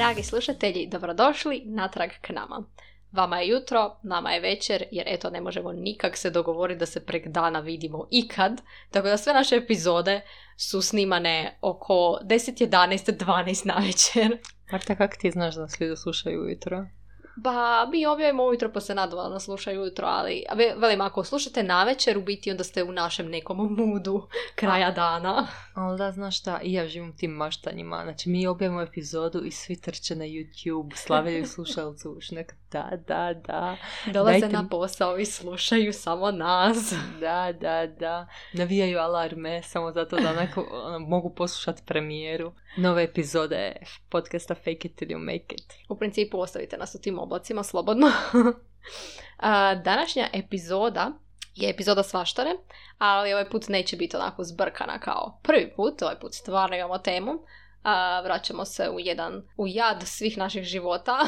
Dragi slušatelji, dobrodošli natrag k nama. Vama je jutro, nama je večer, jer eto ne možemo nikak se dogovoriti da se prek dana vidimo ikad. Tako da sve naše epizode su snimane oko 10, 11, 12 na večer. Marta, kako ti znaš da ljudi slušaju ujutro? Ba, mi objavimo ujutro pa se nas slušaju ujutro, ali a ve- velim, ako slušate na večer, u biti onda ste u našem nekom moodu kraja dana. Ali da, znaš šta, i ja živim tim maštanjima. Znači, mi objavimo epizodu i svi trče na YouTube, slavljaju slušalcu ušnek. Da, da, da. Dolaze Dajte na posao i slušaju samo nas. Da, da, da. Navijaju alarme samo zato da onako ono, mogu poslušati premijeru. Nove epizode podcasta Fake it till you make it. U principu ostavite nas u tim oblacima slobodno. A, Današnja epizoda je epizoda svaštare, ali ovaj put neće biti onako zbrkana kao prvi put, ovaj put stvarno imamo temu. A, vraćamo se u jedan, u jad svih naših života.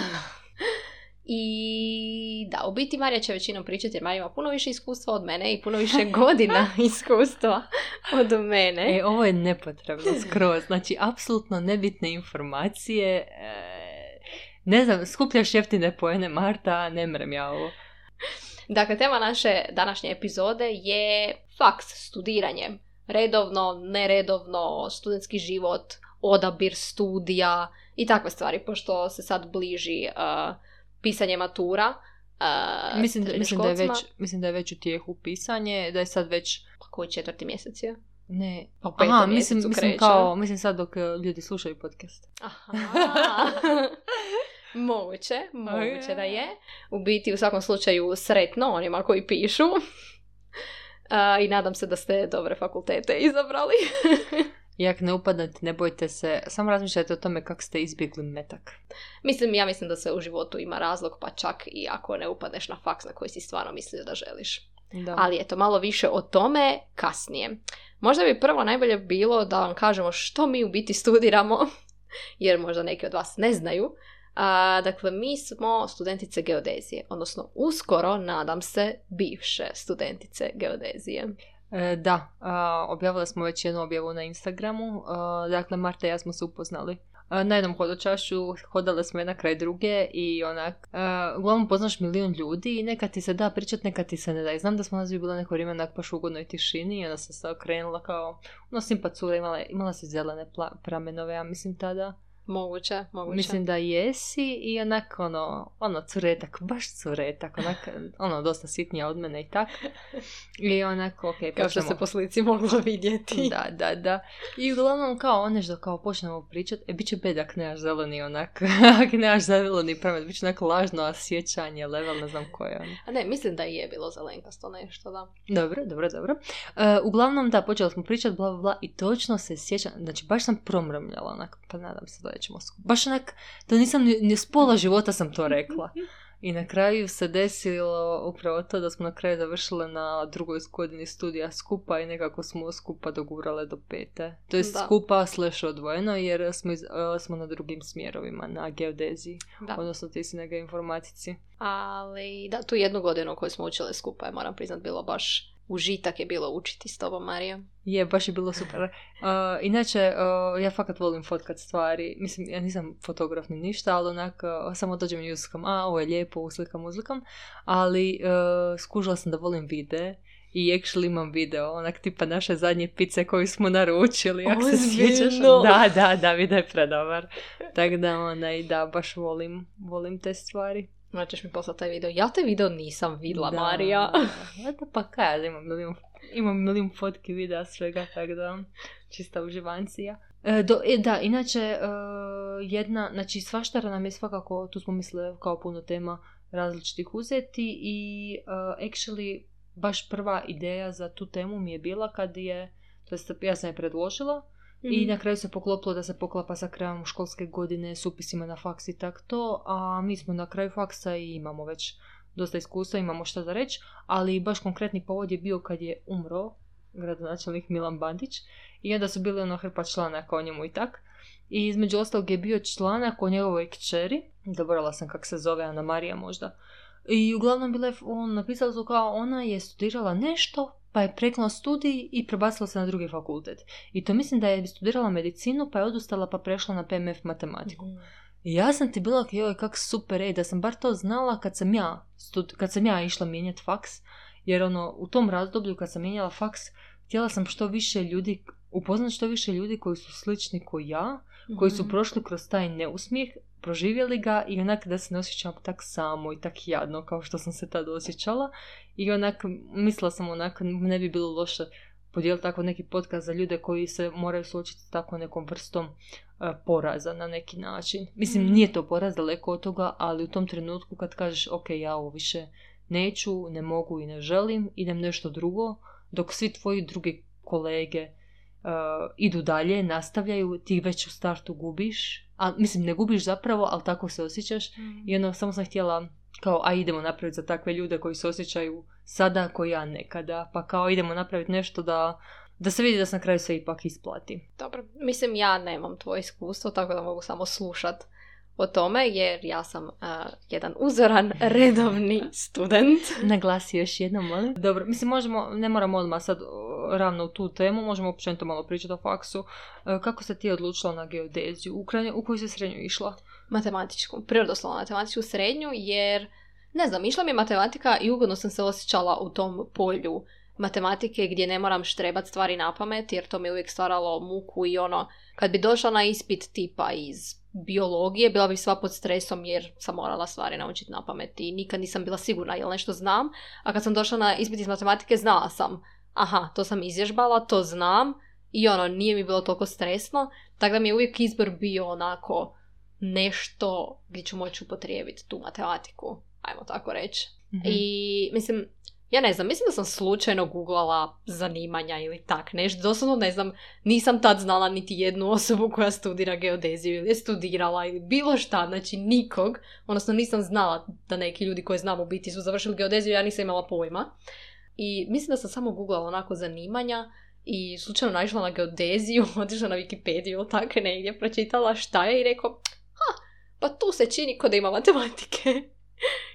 I da, u biti Marija će većinom pričati jer Marija ima puno više iskustva od mene i puno više godina iskustva od mene. E, ovo je nepotrebno skroz. Znači, apsolutno nebitne informacije. E, ne znam, skupljaš jeftine pojene, Marta, ne mrem ja ovo. Dakle, tema naše današnje epizode je faks, studiranje. Redovno, neredovno, studentski život, odabir studija i takve stvari, pošto se sad bliži uh, pisanje matura. Uh, Mislim, da, mislim, da je već, mislim da je već u tijehu pisanje, da je sad već... Koji četvrti mjesec je? Ne, Pa Aha, mislim, mislim, kreće. kao, mislim sad dok e, ljudi slušaju podcast. Aha. moguće, moguće da je. U biti u svakom slučaju sretno onima koji pišu. Uh, I nadam se da ste dobre fakultete izabrali. I ako ne upadnete, ne bojte se, samo razmišljajte o tome kako ste izbjegli metak. Mislim, ja mislim da se u životu ima razlog, pa čak i ako ne upadneš na faks na koji si stvarno mislio da želiš. Da. Ali eto, malo više o tome kasnije. Možda bi prvo najbolje bilo da vam kažemo što mi u biti studiramo, jer možda neki od vas ne znaju. A, dakle, mi smo studentice geodezije, odnosno uskoro, nadam se, bivše studentice geodezije. E, da, objavili smo već jednu objavu na Instagramu. A, dakle, Marta i ja smo se upoznali. A, na jednom hodočašću hodale smo jedna kraj druge i onak, uglavnom poznaš milijun ljudi i neka ti se da pričat, neka ti se ne da. I znam da smo nas bilo neko vrijeme onak baš ugodnoj tišini i onda se sad okrenula kao, ono simpa imala, imala si zelene pramenove, ja mislim tada. Moguće, moguće. Mislim da jesi i onak ono, ono curetak, baš curetak, onak, ono dosta sitnija od mene i tak. I onak, ok, Kao što počnemo- se po slici moglo vidjeti. da, da, da. I uglavnom kao nešto kao počnemo pričat, e, bit će bed ako nemaš zeleni onak, ako nemaš zeleni pramet, bit će onak lažno osjećanje, level, ne znam koje ono. A ne, mislim da je bilo zelenkasto nešto, da. Dobro, dobro, dobro. E, uglavnom, da, počeli smo pričat, bla, bla, bla, i točno se sjećam, znači, baš sam promrmljala, onak, pa nadam se da nećemo skup. Baš onak, da nisam, ni, s pola života sam to rekla. I na kraju se desilo upravo to da smo na kraju završile na drugoj godini studija skupa i nekako smo skupa dogurale do pete. To je Da. skupa slash odvojeno jer smo, iz- e, smo na drugim smjerovima, na geodeziji, da. odnosno ti si na geoinformatici. Ali da, tu jednu godinu koju smo učile skupa je, moram priznat, bilo baš užitak je bilo učiti s tobom, Marija. Je, baš je bilo super. Uh, inače, uh, ja fakat volim fotkat stvari. Mislim, ja nisam fotograf ni ništa, ali onak, uh, samo dođem i uslikam, a, ovo je lijepo, uslikam, uslikam. Ali uh, skužila sam da volim videe. I actually imam video, onak tipa naše zadnje pice koju smo naručili, ako se sjećaš. Da, da, da, video je predobar. Tako da, onaj, da, baš volim, volim te stvari. Morat ćeš mi poslati taj video. Ja te video nisam vidla, Da. Marija. Da, da pa kažem, imam milijun, imam milijun fotki, videa, svega, tako da čista uživancija. E, do, e, da, inače, e, jedna, znači svaštara nam je svakako, tu smo mislili kao puno tema različitih uzeti i e, actually baš prva ideja za tu temu mi je bila kad je, to jest ja sam je predložila Mhm. i na kraju se poklopilo da se poklapa sa krajem školske godine s upisima na faks i tak to, a mi smo na kraju faksa i imamo već dosta iskustva, imamo šta za reći, ali baš konkretni povod je bio kad je umro gradonačelnik Milan Bandić i onda su bili ono hrpa članaka o njemu i tak. I između ostalog je bio članak o njegovoj kćeri, zaboravila sam kak se zove, Ana Marija možda. I uglavnom bila je, on napisala su kao ona je studirala nešto, pa je preknula studij i prebacila se na drugi fakultet. I to mislim da je studirala medicinu, pa je odustala pa prešla na PMF matematiku. Mhm. I ja sam ti bila joj kak super, ej, da sam bar to znala kad sam ja, stud, kad sam ja išla mijenjati faks, jer ono, u tom razdoblju kad sam mijenjala faks, htjela sam što više ljudi, upoznati što više ljudi koji su slični kao ja, koji su Mhm. prošli kroz taj neusmijeh, proživjeli ga i onak da se ne osjećam tak samo i tak jadno kao što sam se tad osjećala. I onak, mislila sam onak, ne bi bilo loše podijeliti tako neki podcast za ljude koji se moraju suočiti s tako nekom vrstom e, poraza na neki način. Mislim, Mhm. nije to poraz daleko od toga, ali u tom trenutku kad kažeš ok, ja ovo više neću, ne mogu i ne želim, idem nešto drugo, dok svi tvoji drugi kolege uh, idu dalje, nastavljaju, ti već u startu gubiš, a mislim ne gubiš zapravo, ali tako se osjećaš. I ono, samo sam htjela kao, a idemo napraviti za takve ljude koji se osjećaju sada ko ja nekada, pa kao idemo napraviti nešto da, da se vidi da se na kraju sve ipak isplati. Dobro, mislim ja nemam tvoje iskustvo, tako da mogu samo slušat o tome, jer ja sam a, jedan uzoran, redovni student. Naglasi još jednom, molim. Dobro, mislim možemo, ne moramo odmah sad o, ravno u tu temu, možemo općenito malo pričati o faksu. E, Kako se ti odlučila na geodeziju? U, krajnje, u koju si srednju išla? Matematičku, prirodoslovno matematičku srednju, jer, ne znam, išla mi je matematika i ugodno sam se osjećala u tom polju matematike gdje ne moram štrebat stvari na pamet, jer to mi je uvijek stvaralo muku i ono, kad bi došla na ispit tipa iz biologije, bila bi sva pod stresom jer sam morala stvari naučiti na pamet i nikad nisam bila sigurna jel nešto znam, a kad sam došla na ispit iz matematike znala sam, aha, to sam izvježbala, to znam i ono, nije mi bilo toliko stresno, tako da mi je uvijek izbor bio onako nešto gdje ću moći upotrijebiti tu matematiku, ajmo tako reći. Mhm. I mislim, ja ne znam, mislim da sam slučajno googlala zanimanja ili tak nešto. Doslovno ne znam, nisam tad znala niti jednu osobu koja studira geodeziju ili je studirala ili bilo šta, znači nikog. Odnosno nisam znala da neki ljudi koje znam u biti su završili geodeziju, ja nisam imala pojma. I mislim da sam samo googlala onako zanimanja i slučajno naišla na geodeziju, otišla na Wikipediju ili tako negdje, pročitala šta je i rekao, ha, pa tu se čini da ima matematike.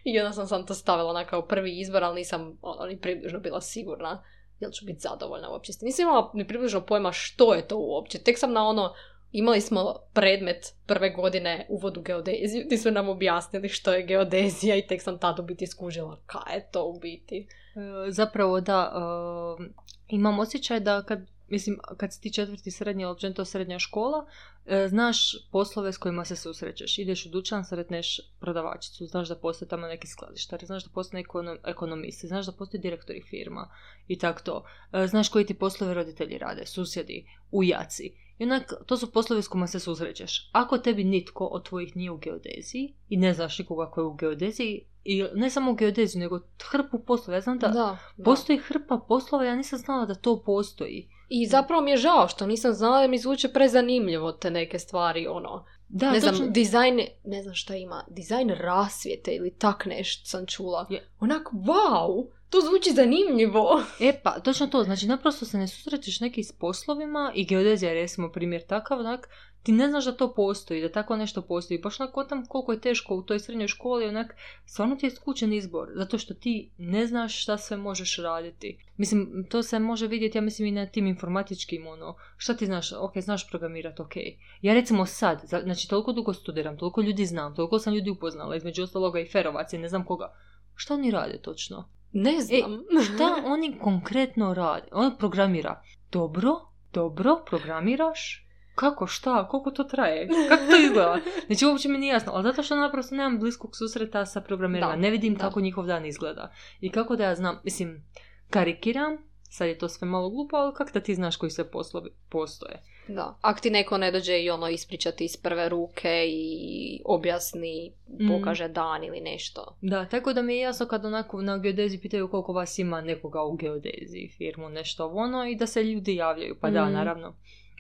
I onda sam sam to stavila na kao prvi izbor, ali nisam ono, ni približno bila sigurna jel ću biti zadovoljna uopće. Nisam imala ni približno pojma što je to uopće. Tek sam na ono, imali smo predmet prve godine uvod u geodeziju, gdje su nam objasnili što je geodezija i tek sam tad u biti skužila kaj je to u biti. E, Zapravo da, e, imam osjećaj da kad, mislim, kad si ti četvrti srednji, ili općenito srednja škola, e, znaš poslove s kojima se susrećeš. Ideš u dućan, sretneš prodavačicu, znaš da postoje tamo neki skladištari, znaš da postoje ekonom, ekonomisti, znaš da postoje direktori firma i tako to. E, Znaš koji ti poslove roditelji rade, susjedi, ujaci. I onak, to su poslovi s kojima se susrećeš. Ako tebi nitko od tvojih nije u geodeziji i ne znaš nikoga koji je u geodeziji, i ne samo u geodeziju, nego hrpu poslova. Ja znam da, da. postoji hrpa poslova, ja nisam znala da to postoji. I zapravo mi je žao što nisam znala da mi zvuče prezanimljivo te neke stvari, ono. Da, ne znam, točno- dizajn, ne znam šta ima, dizajn rasvijete ili tak nešto sam čula. Je. Onak, wow, to zvuči zanimljivo. E pa, točno to, znači naprosto se ne susrećeš neki s poslovima i geodezija je recimo primjer takav, onak, ti ne znaš da to postoji, da tako nešto postoji. Baš onak tam koliko je teško u toj srednjoj školi, onak, stvarno ti je skučen izbor, zato što ti ne znaš šta sve možeš raditi. Mislim, to se može vidjeti, ja mislim, i na tim informatičkim, ono, šta ti znaš, ok, znaš programirati, ok. Ja recimo sad, znači toliko dugo studiram, toliko ljudi znam, toliko sam ljudi upoznala, između ostaloga i Ferovac i ne znam koga. Šta oni rade točno? Ne znam. Šta oni konkretno rade? On programira. Dobro, dobro, programiraš. Kako, šta, koliko to traje? Kako to izgleda? Znači, uopće mi nije jasno, ali zato što naprosto nemam bliskog susreta sa programerima. Ne vidim da. kako njihov dan izgleda. I kako da ja znam, mislim, karikiram, sad je to sve malo glupo, ali kako da ti znaš koji sve poslovi postoje? Da. Ako ti neko ne dođe i ono ispričati iz prve ruke i objasni, Mm. pokaže dan ili nešto. Da, tako da mi je jasno kad onako na geodeziji pitaju koliko vas ima nekoga u geodeziji, firmu, nešto ono i da se ljudi javljaju. Pa da, Mhm. naravno,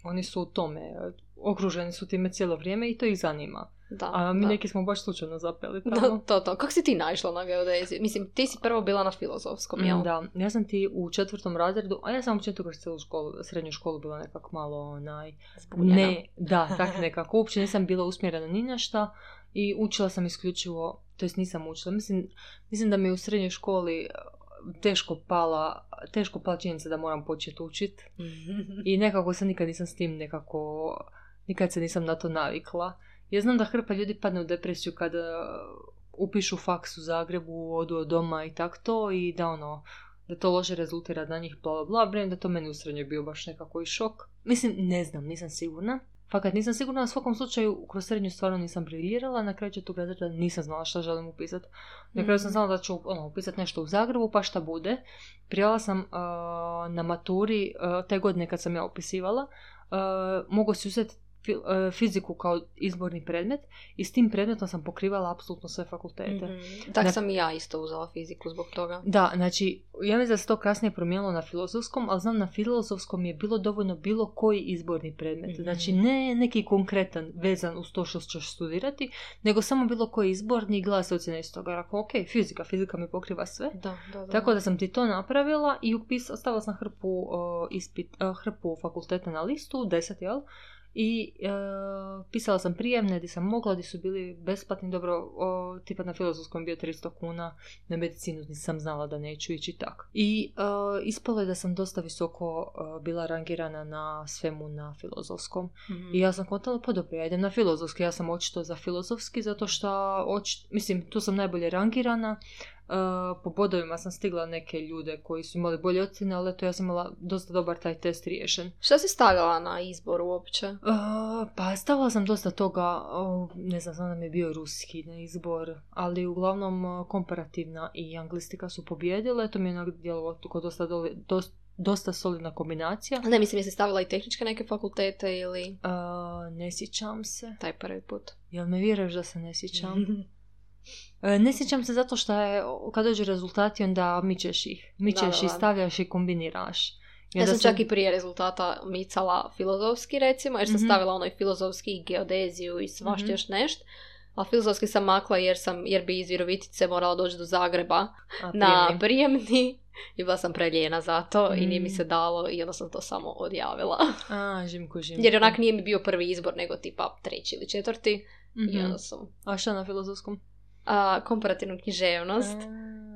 oni su u tome, e, okruženi su time cijelo vrijeme i to ih zanima. Da, A mi da. neki smo baš slučajno zapeli Da, tamo. to, to. Kako si ti naišla na geodeziju? Mislim, ti si prvo bila na filozofskom, jel? Mm, Da, ja sam ti u četvrtom razredu, a ja sam općenito kroz cijelu školu, srednju školu bila nekako malo onaj, Zbunjena. ne, da, tak nekako, uopće nisam bila usmjerena ni na šta i učila sam isključivo, to jest nisam učila, mislim, mislim da mi je u srednjoj školi teško pala, teško pala činjenica da moram početi učit i nekako se nikad nisam s tim nekako, nikad se nisam na to navikla. Ja znam da hrpa ljudi padne u depresiju kada upišu faks u Zagrebu, odu od doma i tak to i da ono, da to loše rezultira na njih, bla bla bla, da to meni u srednjoj bio baš nekako i šok. Mislim, ne znam, nisam sigurna. Fakat nisam sigurna, na svakom slučaju kroz srednju stvarno nisam briljirala, na kraju tog razreda nisam znala šta želim upisati. Na kraju sam mm. znala da ću ono, upisati nešto u Zagrebu, pa šta bude. Prijala sam na maturi, uh, te godine kad sam ja upisivala, uh, mogu si uzeti fiziku kao izborni predmet i s tim predmetom sam pokrivala apsolutno sve fakultete. Mm-hmm. Tak sam i ja isto uzela fiziku zbog toga. Da, znači, ja mislim da se to kasnije promijenilo na filozofskom, ali znam na filozofskom je bilo dovoljno bilo koji izborni predmet. mm Znači, ne neki konkretan vezan uz to što ćeš studirati, nego samo bilo koji izborni glas ocjene iz toga. Ako, ok, fizika, fizika mi pokriva sve. Da, da, da. Tako da sam ti to napravila i upis, stavila sam hrpu, uh, ispit, uh, hrpu fakulteta na listu, deset, jel? I e, pisala sam prijemne gdje sam mogla, gdje su bili besplatni, dobro, o, tipa na filozofskom bio 300 kuna, na medicinu nisam znala da neću ići tako. I e, ispalo je da sam dosta visoko e, bila rangirana na svemu na filozofskom. Mhm. I ja sam kontala, pa dobro, ja idem na filozofski, ja sam očito za filozofski, zato što, mislim, tu sam najbolje rangirana, Uh, po bodovima sam stigla neke ljude koji su imali bolje ocjene, ali to ja sam imala dosta dobar taj test riješen. Šta si stavila na izbor uopće? Uh, pa stavila sam dosta toga, ne znam, znam da mi je bio ruski na izbor, ali uglavnom komparativna i anglistika su pobjedile, to mi je djelovalo dosta, dosta dosta solidna kombinacija. Ne, mislim, jesi stavila i tehničke neke fakultete ili... ne sjećam se. Taj prvi put. Jel me vjeruješ da se ne sjećam? E, ne sjećam se zato što je, kad dođu rezultati, onda mičeš ih. Mičeš i stavljaš i kombiniraš. ja sam čak i prije rezultata micala filozofski, recimo, jer sam mm stavila onoj filozofski i geodeziju i svašta mm još nešto. A filozofski sam makla jer, sam, jer bi iz Virovitice morala doći do Zagreba na prijemni. I bila sam preljena za to i nije mi se mm. dalo i onda sam to samo odjavila. A, žimku, žimku. Jer onak nije mi bio prvi izbor, nego tipa treći ili četvrti. I mhm. onda sam... A šta na filozofskom? A, komparativnu književnost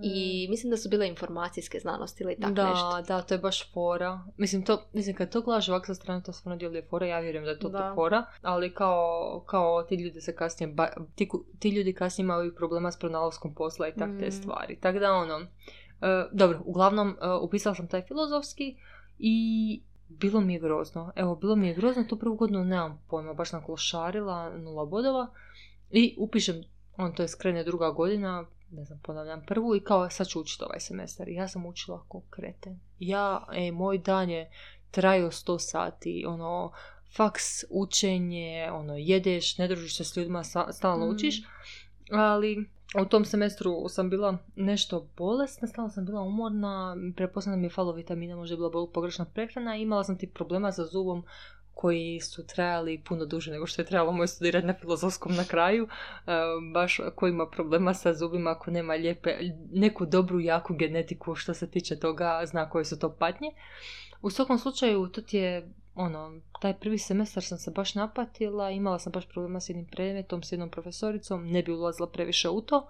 i mislim da su bile informacijske znanosti ili tako da, nešto. Da, to je baš fora. Mislim, to, mislim kad to gledaš ovak sa strane, to stvarno djeluje fora, ja vjerujem da je to da. fora, ali kao, kao ti ljudi se kasnije, ba, ti, ti, ljudi kasnije imaju problema s pronalaskom posla i tak te mm. stvari. Tako da ono, uh, dobro, uglavnom uh, upisala sam taj filozofski i bilo mi je grozno. Evo, bilo mi je grozno, tu prvu godinu nemam pojma, baš sam klošarila, nula bodova i upišem on to je skrene druga godina, ne znam, ponavljam prvu i kao sad ću učiti ovaj semestar. I ja sam učila ko kreten. Ja, e, moj dan je trajao sto sati, ono, faks, učenje, ono, jedeš, ne družiš se s ljudima, stalno mm. učiš, ali u tom semestru sam bila nešto bolesna, stalno sam bila umorna, prepoznala mi je falo vitamina, možda je bila pogrešna prehrana imala sam ti problema sa zubom koji su trajali puno duže nego što je trebalo moj studirati na filozofskom na kraju, e, baš ko ima problema sa zubima, ako nema lijepe, neku dobru, jaku genetiku što se tiče toga, zna koje su to patnje. U svakom slučaju, ti je ono, taj prvi semestar sam se baš napatila, imala sam baš problema s jednim predmetom, s jednom profesoricom, ne bi ulazila previše u to,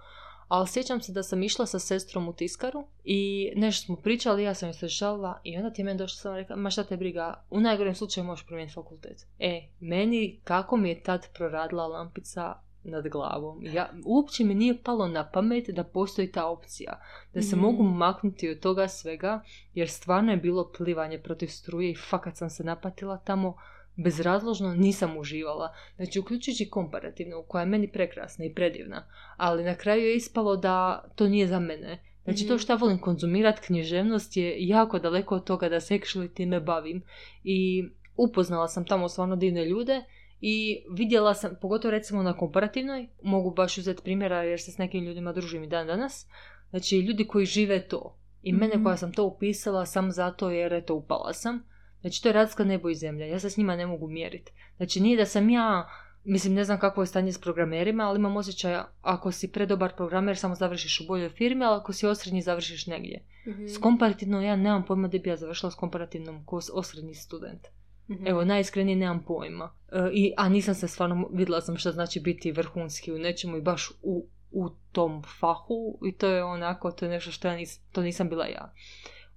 ali sjećam se da sam išla sa sestrom u tiskaru i nešto smo pričali, ja sam joj se žalila i onda ti je meni došla sam rekla, ma šta te briga, u najgorem slučaju možeš promijeniti fakultet. E, meni kako mi je tad proradila lampica nad glavom. Ja, uopće mi nije palo na pamet da postoji ta opcija. Da se mm. mogu maknuti od toga svega, jer stvarno je bilo plivanje protiv struje i fakat sam se napatila tamo bezrazložno nisam uživala. Znači, uključujući komparativno, koja je meni prekrasna i predivna, ali na kraju je ispalo da to nije za mene. Znači, to mhm. što volim konzumirat književnost je jako daleko od toga da se actually time bavim. I upoznala sam tamo stvarno divne ljude i vidjela sam, pogotovo recimo na komparativnoj, mogu baš uzeti primjera jer se s nekim ljudima družim i dan danas, znači ljudi koji žive to. I mene mhm. koja sam to upisala sam zato jer eto upala sam Znači to je razlika nebo i zemlja. Ja se s njima ne mogu mjeriti. Znači nije da sam ja, mislim ne znam kakvo je stanje s programerima, ali imam osjećaj ako si predobar programer samo završiš u boljoj firmi, ali ako si osrednji završiš negdje. mm S komparativnom ja nemam pojma da bi ja završila s komparativnom ko osrednji student. mm Evo, najiskrenije nemam pojma. E, i, a nisam se stvarno, vidjela sam što znači biti vrhunski u nečemu i baš u, u tom fahu i to je onako, to je nešto što ja nis, to nisam bila ja.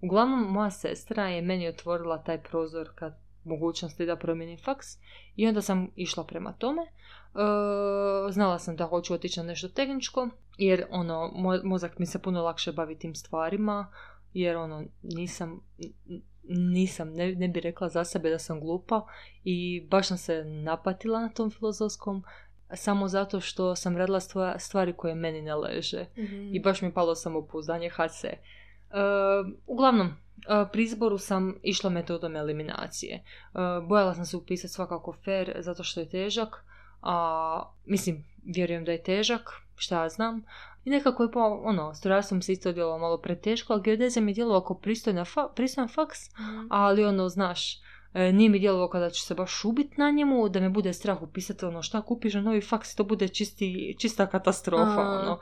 Uglavnom, moja sestra je meni otvorila taj prozor kad mogućnosti da promijenim faks i onda sam išla prema tome. znala sam da hoću otići na nešto tehničko, jer ono, mozak mi se puno lakše bavi tim stvarima, jer ono, nisam, nisam, ne, ne bi rekla za sebe da sam glupa i baš sam se napatila na tom filozofskom samo zato što sam radila stvari koje meni ne leže i baš mi je palo samopouzdanje HC. Uglavnom, pri izboru sam išla metodom eliminacije. Bojala sam se upisati svakako fair zato što je težak, a mislim, vjerujem da je težak, šta ja znam. I nekako je po, ono, strojarstvo mi se isto djelovalo malo preteško, ali geodezija mi je ako pristojna fa, pristojan faks, mm. ali ono, znaš, e, nije mi djelovalo kada ću se baš ubiti na njemu, da me bude strah upisati ono šta kupiš na novi faks, to bude čisti, čista katastrofa, ono.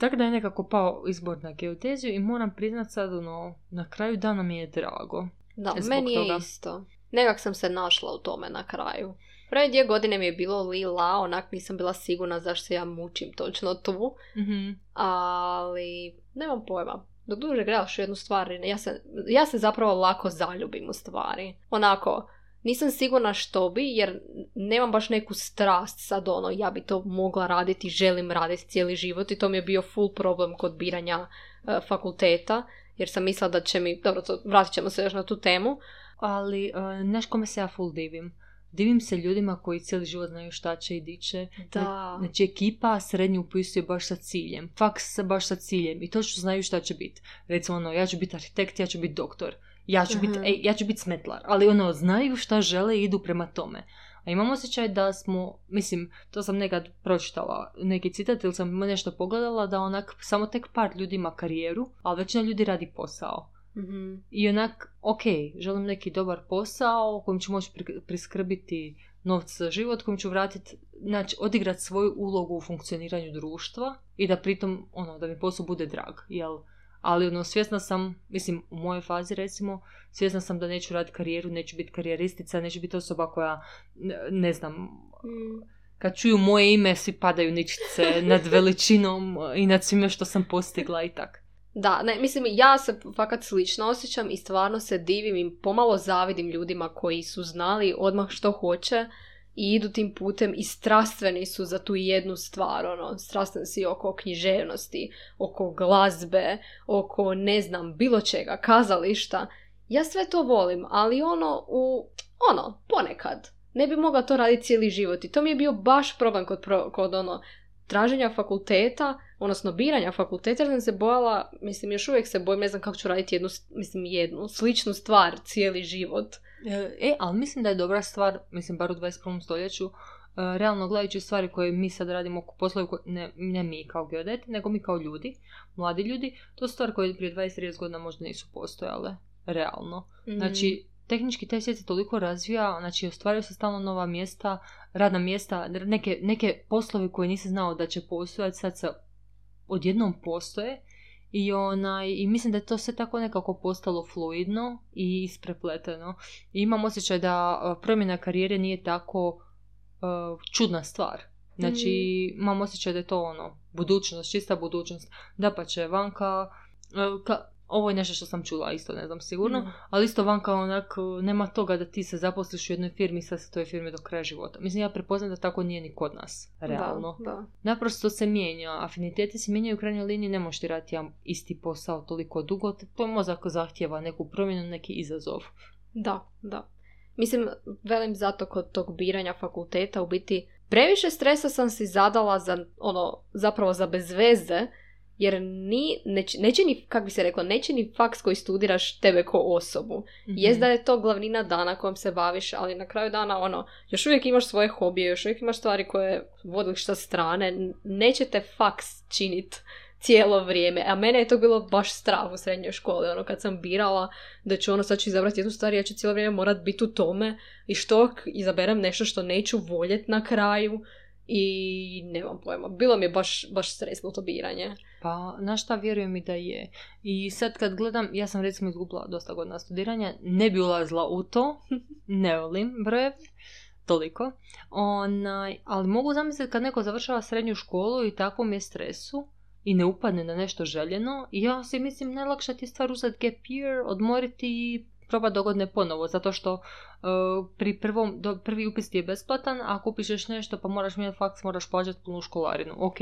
Tako da je nekako pao izbor na geodeziju i moram priznat sad, ono, na kraju dana mi je drago. Da, meni je isto. Nekak sam se našla u tome na kraju. Prve dvije godine mi je bilo lila, onak nisam bila sigurna zašto se ja mučim točno tu. Mm-hmm. Ali, nemam pojma. Dok duže gledaš jednu stvar, ja se, ja se zapravo lako zaljubim u stvari. Onako, nisam sigurna što bi, jer nemam baš neku strast sad ono, ja bi to mogla raditi, želim raditi cijeli život i to mi je bio full problem kod biranja uh, fakulteta, jer sam mislila da će mi, dobro, to, vratit ćemo se još na tu temu. Ali, uh, znaš kome se ja full divim? divim se ljudima koji cijeli život znaju šta će i diće. Da. Znači ekipa srednju upisuje baš sa ciljem. Faks baš sa ciljem. I točno znaju šta će biti. Recimo ono, ja ću biti arhitekt, ja ću biti doktor. Ja ću biti uh ja ću biti smetlar. Ali ono, znaju šta žele i idu prema tome. A imam osjećaj da smo, mislim, to sam nekad pročitala, neki citat ili sam nešto pogledala, da onak samo tek par ljudi ima karijeru, ali većina ljudi radi posao. Mm-hmm. I onak, ok, želim neki dobar posao kojim ću moći priskrbiti novce za život, kojim ću vratiti, znači odigrati svoju ulogu u funkcioniranju društva i da pritom, ono, da mi posao bude drag, jel? Ali, ono, svjesna sam, mislim, u mojoj fazi, recimo, svjesna sam da neću raditi karijeru, neću biti karijeristica, neću biti osoba koja, ne, znam, mm. kad čuju moje ime, svi padaju ničice nad veličinom i nad svime što sam postigla i tak. Da, ne, mislim, ja se fakat slično osjećam i stvarno se divim i pomalo zavidim ljudima koji su znali odmah što hoće i idu tim putem i strastveni su za tu jednu stvar, ono, strastveni si oko književnosti, oko glazbe, oko, ne znam, bilo čega, kazališta. Ja sve to volim, ali ono, u, ono, ponekad. Ne bi mogla to raditi cijeli život i to mi je bio baš problem kod, kod ono, traženja fakulteta, odnosno biranja fakulteta, jer sam se bojala, mislim još uvijek se bojim, ne znam kako ću raditi jednu, mislim jednu, sličnu stvar cijeli život. E, e ali mislim da je dobra stvar, mislim bar u 21. stoljeću, e, realno gledajući stvari koje mi sad radimo oko poslovi, ne, ne mi kao geodeti, nego mi kao ljudi, mladi ljudi, to su stvari koje prije 20-30 godina možda nisu postojale, realno. mm Znači, tehnički taj svijet se toliko razvija, znači ostvaraju se stalno nova mjesta, radna mjesta, neke, neke poslovi koje nisi znao da će postojati, sad se odjednom postoje i, onaj, i mislim da je to sve tako nekako postalo fluidno i isprepleteno. I imam osjećaj da promjena karijere nije tako uh, čudna stvar. Znači, mm. imam osjećaj da je to ono, budućnost, čista budućnost. Da pa će vanka, ka, ovo je nešto što sam čula, isto ne znam sigurno, mm. ali isto van kao onak, nema toga da ti se zaposliš u jednoj firmi i sad se toj firmi do kraja života. Mislim, ja prepoznam da tako nije ni kod nas, realno. Da, da. Naprosto se mijenja, afiniteti se mijenjaju u krajnjoj liniji, ne možeš ti raditi isti posao toliko dugo, to mozak zahtjeva neku promjenu, neki izazov. Da, da. Mislim, velim zato kod tog biranja fakulteta u biti previše stresa sam si zadala za, ono, zapravo za bezveze, jer ni, neće, ni, kak bi se reklo, neće ni faks koji studiraš tebe ko osobu. Mm-hmm. Jest da je to glavnina dana kojom se baviš, ali na kraju dana, ono, još uvijek imaš svoje hobije, još uvijek imaš stvari koje vodiš sa strane, neće te faks činit cijelo vrijeme. A mene je to bilo baš strah u srednjoj školi, ono, kad sam birala da ću ono, sad ću izabrati jednu stvar, ja ću cijelo vrijeme morat biti u tome i što izaberem nešto što neću voljet na kraju, i nemam pojma. Bilo mi je baš, baš stresno to biranje. Pa, na šta vjerujem i da je. I sad kad gledam, ja sam recimo izgubila dosta godina studiranja, ne bi ulazila u to, ne volim brojevi, toliko. Onaj, ali mogu zamisliti kad neko završava srednju školu i takvom je stresu i ne upadne na nešto željeno, ja si mislim najlakša ti stvar uzeti gap year, odmoriti i probati dogodne ponovo, zato što uh, pri prvom, prvi upis ti je besplatan, a ako upišeš nešto pa moraš mijenjati faks, moraš plaćati punu školarinu. Ok,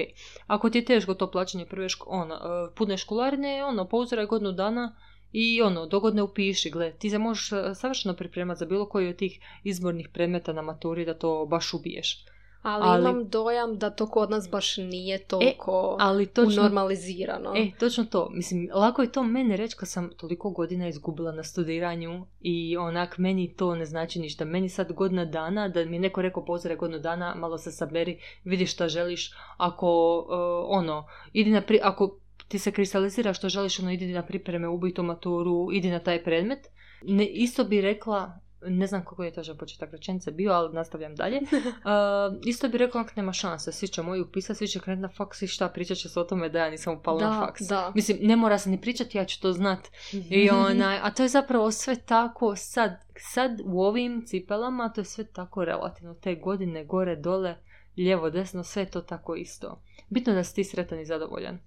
ako ti je teško to plaćanje prve ško, ono, uh, pune školarine, ono, pouziraj godinu dana i ono, dogodne upiši, gle, ti se možeš uh, savršeno pripremati za bilo koji od tih izbornih predmeta na maturi da to baš ubiješ. Ali, Ali- imam dojam da to kod nas baš nije toliko ali točno- normalizirano. E, točno to. Mislim, lako je to meni reći kad sam toliko godina izgubila na studiranju i onak meni to ne znači ništa. Meni sad godina dana, da mi je neko rekao pozore godinu dana, malo se saberi, vidi šta želiš. Ako, uh, ono, idi na pri... ako ti se kristalizira što želiš, ono, idi na pripreme, ubij tu maturu, idi na taj predmet. Ne, isto bi rekla, ne znam kako je točno početak rečenice bio, ali nastavljam dalje. Uh, isto bi rekla, ako nema šanse, svi će moji upisati, svi će krenuti na faks i šta, pričat će se o tome da ja nisam upala na da, faks. da. Mislim, ne mora se ni pričati, ja ću to znat. I onaj, a to je zapravo sve tako sad, sad u ovim cipelama, to je sve tako relativno. Te godine, gore, dole, lijevo, desno, sve je to tako isto. Bitno je da si ti sretan i zadovoljan.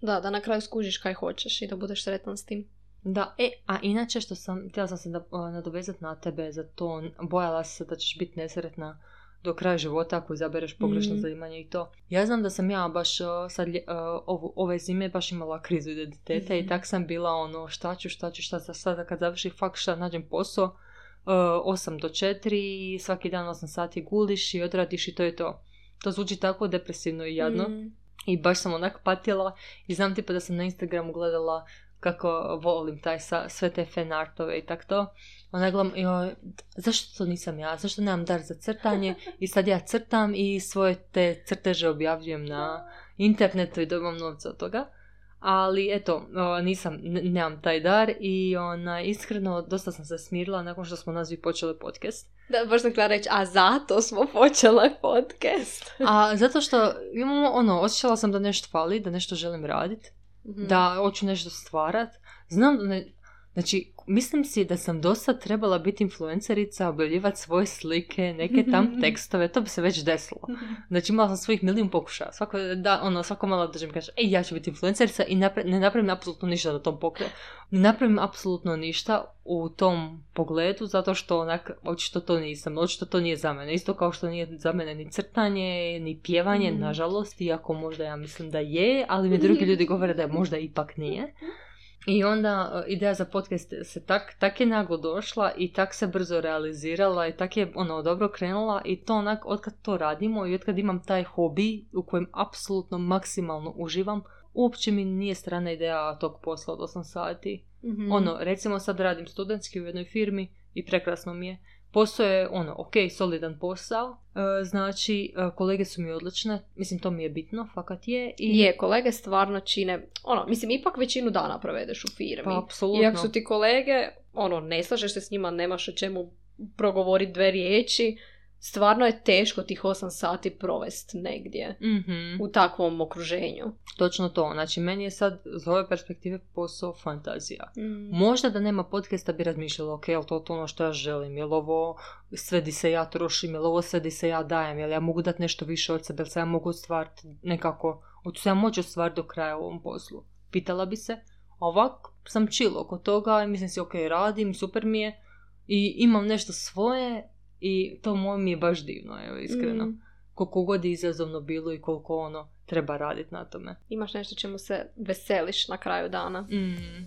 Da, da na kraju skužiš kaj hoćeš i da budeš sretan s tim. Da, e, a inače što sam, htjela sam se da, nadovezati na tebe za to, bojala se da ćeš biti nesretna do kraja života ako izabereš pogrešno Mhm. zanimanje i to. Ja znam da sam ja baš sad, ovu, ove zime baš imala krizu identiteta i Mhm. tak sam bila ono šta ću, šta ću, šta sad, sad kad završi fakt šta nađem posao, uh, 8 do 4, svaki dan 8 sati guliš i odradiš i to je to. To zvuči tako depresivno i jadno. Mm. I baš sam onak patila i znam tipa da sam na Instagramu gledala kako volim taj sa, sve te fanartove i tak to. Ona gledam, joj, zašto to nisam ja? Zašto nemam dar za crtanje? I sad ja crtam i svoje te crteže objavljujem na internetu i dobam novca od toga. Ali eto, nisam, ne- nemam taj dar i ona, iskreno dosta sam se smirila nakon što smo nazvi počeli podcast. Da, baš sam htjela reći, a zato smo počele podcast. A zato što imamo ono, osjećala sam da nešto fali, da nešto želim raditi. Mhm. da hoću nešto stvarat. Znam da ne, znači, mislim si da sam dosta trebala biti influencerica, objavljivati svoje slike, neke tam tekstove, to bi se već desilo. Znači imala sam svojih milijun pokušaja. Svako, da, ono, svako malo i kaže, ej, ja ću biti influencerica i napra- ne napravim apsolutno ništa na tom pogledu. Ne napravim apsolutno ništa u tom pogledu, zato što onak, očito to nisam, očito to nije za mene. Isto kao što nije za mene ni crtanje, ni pjevanje, Mhm. nažalost, iako možda ja mislim da je, ali mi drugi ljudi govore da je možda ipak nije. I onda uh, ideja za podcast se tak, tak je naglo došla i tak se brzo realizirala i tak je ono dobro krenula i to onak otkad to radimo i otkad imam taj hobi u kojem apsolutno maksimalno uživam, uopće mi nije strana ideja tog posla od 8 sati. Mhm. Ono, recimo sad radim studentski u jednoj firmi i prekrasno mi je. Posao je, ono, ok, solidan posao, e, znači, e, kolege su mi odlične, mislim, to mi je bitno, fakat je. I, Je, kolege stvarno čine, ono, mislim, ipak većinu dana provedeš u firmi. Pa, apsolutno. I ako su ti kolege, ono, ne slažeš se s njima, nemaš o čemu progovoriti dve riječi, stvarno je teško tih 8 sati provest negdje Mhm. u takvom okruženju. Točno to, znači meni je sad iz ove perspektive posao fantazija. Mm. Možda da nema podcasta bi razmišljala, ok, jel to to ono što ja želim, jel ovo sve di se ja trošim, jel ovo sve di se ja dajem, jel ja mogu dati nešto više od sebe, jel se ja mogu ostvariti nekako, hoću se ja moći ostvariti do kraja u ovom poslu. Pitala bi se, a ovak sam chill oko toga i mislim si, ok, radim, super mi je i imam nešto svoje i to moje mi je baš divno, evo, iskreno. Mm. Koliko god je izazovno bilo i koliko ono treba raditi na tome. Imaš nešto čemu se veseliš na kraju dana. Mm.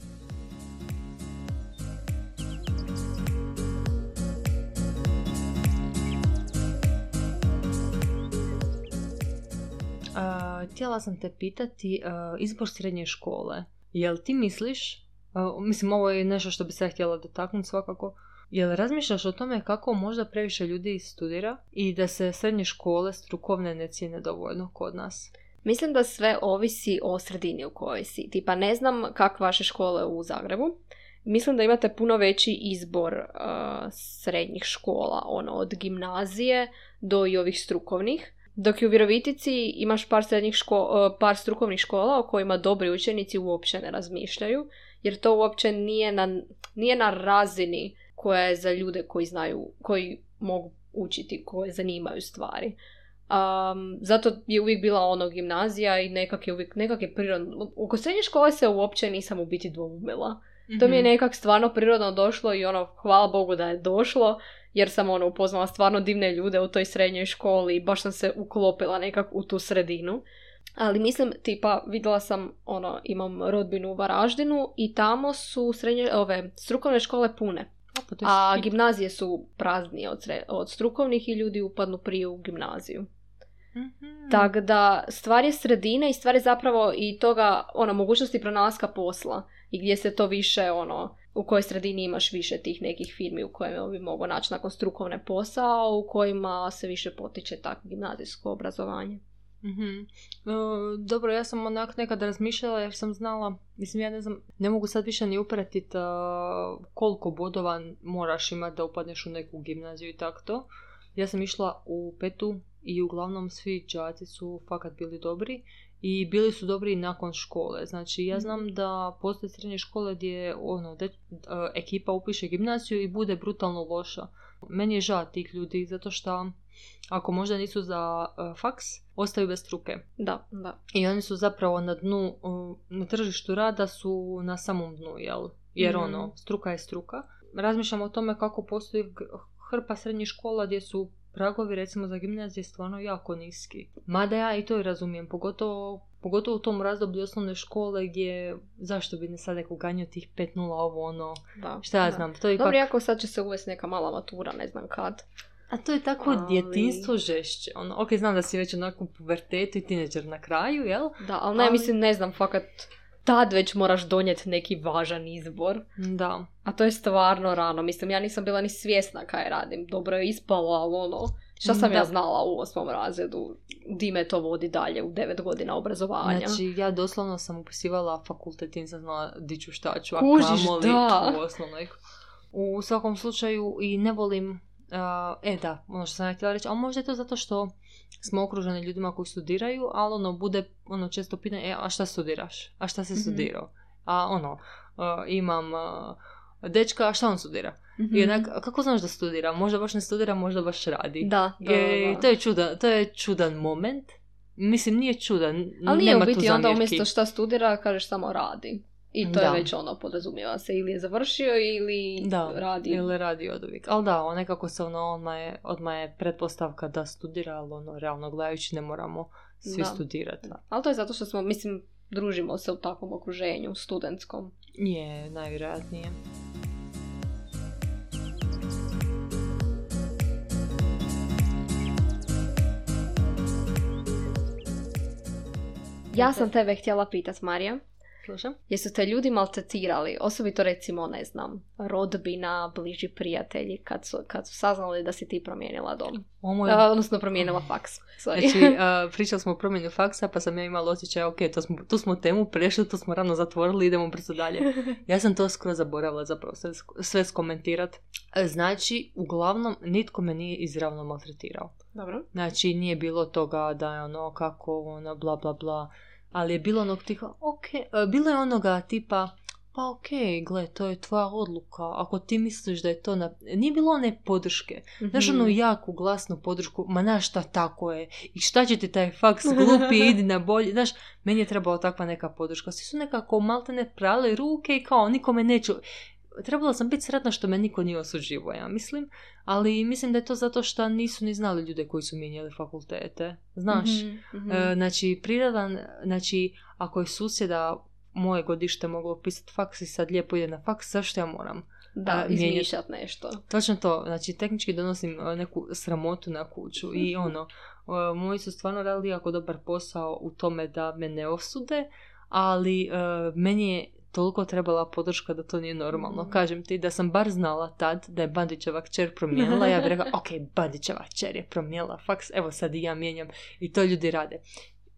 A, htjela sam te pitati a, izbor srednje škole. Jel ti misliš, a, mislim ovo je nešto što bi se ja htjela dotaknuti svakako, jel razmišljaš o tome kako možda previše ljudi studira i da se srednje škole strukovne ne cijene dovoljno kod nas? Mislim da sve ovisi o sredini u kojoj si. Tipa ne znam kakve vaše škole u Zagrebu. Mislim da imate puno veći izbor uh, srednjih škola, ono od gimnazije do i ovih strukovnih. Dok i u Virovitici imaš par, srednjih ško- uh, par strukovnih škola o kojima dobri učenici uopće ne razmišljaju, jer to uopće nije na, nije na razini koja je za ljude koji znaju, koji mogu učiti, koje zanimaju stvari. Um, zato je uvijek bila ono gimnazija i nekak je uvijek, nekak je prirodno. Oko srednje škole se uopće nisam u biti dvoumila. To mi je Mhm. nekak stvarno prirodno došlo i ono, hvala Bogu da je došlo, jer sam ono upoznala stvarno divne ljude u toj srednjoj školi i baš sam se uklopila nekak u tu sredinu. Ali mislim, tipa, vidjela sam, ono, imam rodbinu u Varaždinu i tamo su srednje, ove, strukovne škole pune. A, gimnazije su praznije od, sre- od strukovnih i ljudi upadnu prije u gimnaziju. Mhm. Tako da stvar je sredine i stvar je zapravo i toga, ono, mogućnosti pronalaska posla i gdje se to više, ono, u kojoj sredini imaš više tih nekih firmi u kojima bi mogao naći nakon strukovne posao, u kojima se više potiče tako gimnazijsko obrazovanje. Mhm. E, dobro, ja sam onak nekad razmišljala jer sam znala, mislim ja ne znam, ne mogu sad više ni upratiti koliko bodova moraš imati da upadneš u neku gimnaziju i tako to. Ja sam išla u petu i uglavnom svi đaci su fakat bili dobri i bili su dobri i nakon škole. Znači ja znam da postoje srednje škole gdje ono, de- e, ekipa upiše gimnaziju i bude brutalno loša. Meni je žao tih ljudi zato što ako možda nisu za e, faks, ostaju bez struke. Da, da. I oni su zapravo na dnu, uh, na tržištu rada su na samom dnu, jel? Jer Mhm. ono, struka je struka. Razmišljam o tome kako postoji hrpa srednjih škola gdje su pragovi recimo za gimnazije stvarno jako niski. Mada ja i to i razumijem, pogotovo, pogotovo u tom razdoblju osnovne škole gdje zašto bi ne sad neko ganjao tih 5-0 ovo ono, da šta ja da. znam, to je ipak... Dobro, jako sad će se uvesti neka mala matura, ne znam kad. A to je tako Ali- djetinstvo žešće. Ono, ok, znam da si već onako u pubertetu i tineđer na kraju, jel? Da, ali ne, Ali- mislim, ne znam, fakat tad već moraš donijeti neki važan izbor. Da. A to je stvarno rano. Mislim, ja nisam bila ni svjesna kaj radim. Dobro je ispalo, ali ono... Šta sam Da. ja znala u osmom razredu? Di me to vodi dalje u devet godina obrazovanja? Znači, ja doslovno sam upisivala fakultet i nisam znala di ću šta ću, a Kužiš, kamoli da. u osnovnoj. U svakom slučaju i ne volim, e da, ono što sam ja htjela reći, ali možda je to zato što smo okruženi ljudima koji studiraju, ali ono, bude ono često pitanje, e, a šta studiraš? A šta si Mhm. studirao? A ono, a, imam a, dečka, a šta on studira? Mhm. I onak, a kako znaš da studira? Možda baš ne studira, možda baš radi. Da, da, E, da. to, je čudan, to je čudan moment. Mislim, nije čudan. Ali nije u biti onda umjesto šta studira, kažeš samo radi. I to je Da. već ono, podrazumijeva se. Ili je završio ili Da, radi. ili radi od uvijek. Ali da, on nekako se ono, odmah je, odmah je pretpostavka da studira, ali ono, realno gledajući ne moramo svi Da. studirati. Da. Ali to je zato što smo, mislim, družimo se u takvom okruženju, studentskom. Je, najvjerojatnije. Ja sam tebe htjela pitat, Marija. Slušam? Jesu te ljudi maltretirali, osobito recimo, ne znam, rodbina, bliži prijatelji, kad su, kad su saznali da si ti promijenila dom? Moj... A, odnosno promijenila faks. Sorry. Znači, a, pričali smo o promjeni faksa, pa sam ja imala osjećaj, ok, to smo, tu smo temu prešli, tu smo rano zatvorili, idemo brzo dalje. Ja sam to skoro zaboravila zapravo sve, sve skomentirat. E, Znači, uglavnom, nitko me nije izravno maltretirao. Dobro. Znači, nije bilo toga da je ono kako, ono, bla, bla, bla. Ali je bilo onog tiha, ok, e, bilo je onoga tipa, pa ok, gle, to je tvoja odluka, ako ti misliš da je to na... Nije bilo one podrške. Znaš, Mhm. onu jaku, glasnu podršku, ma na šta tako je, i šta će ti taj faks glupi, idi na bolje, znaš, meni je trebala takva neka podrška. Svi su nekako maltene prale ruke i kao, nikome neću, trebala sam biti sretna što me niko nije osuđivo, ja mislim, ali mislim da je to zato što nisu ni znali ljude koji su mijenjali fakultete, znaš. Mhm, mhm. E, znači, prirodan, znači, ako je susjeda moje godište moglo upisati faks i sad lijepo ide na faks, zašto ja moram? da, a, mijenjati- izmišljat nešto. Točno to, znači tehnički donosim e, neku sramotu na kuću i ono, e, moji su stvarno radili jako dobar posao u tome da me ne osude, ali e, meni je toliko trebala podrška da to nije normalno. Mhm. Kažem ti da sam bar znala tad da je Bandićeva kćer promijenila, ja bih rekla, ok, Bandićeva kćer je promijenila faks, evo sad i ja mijenjam i to ljudi rade.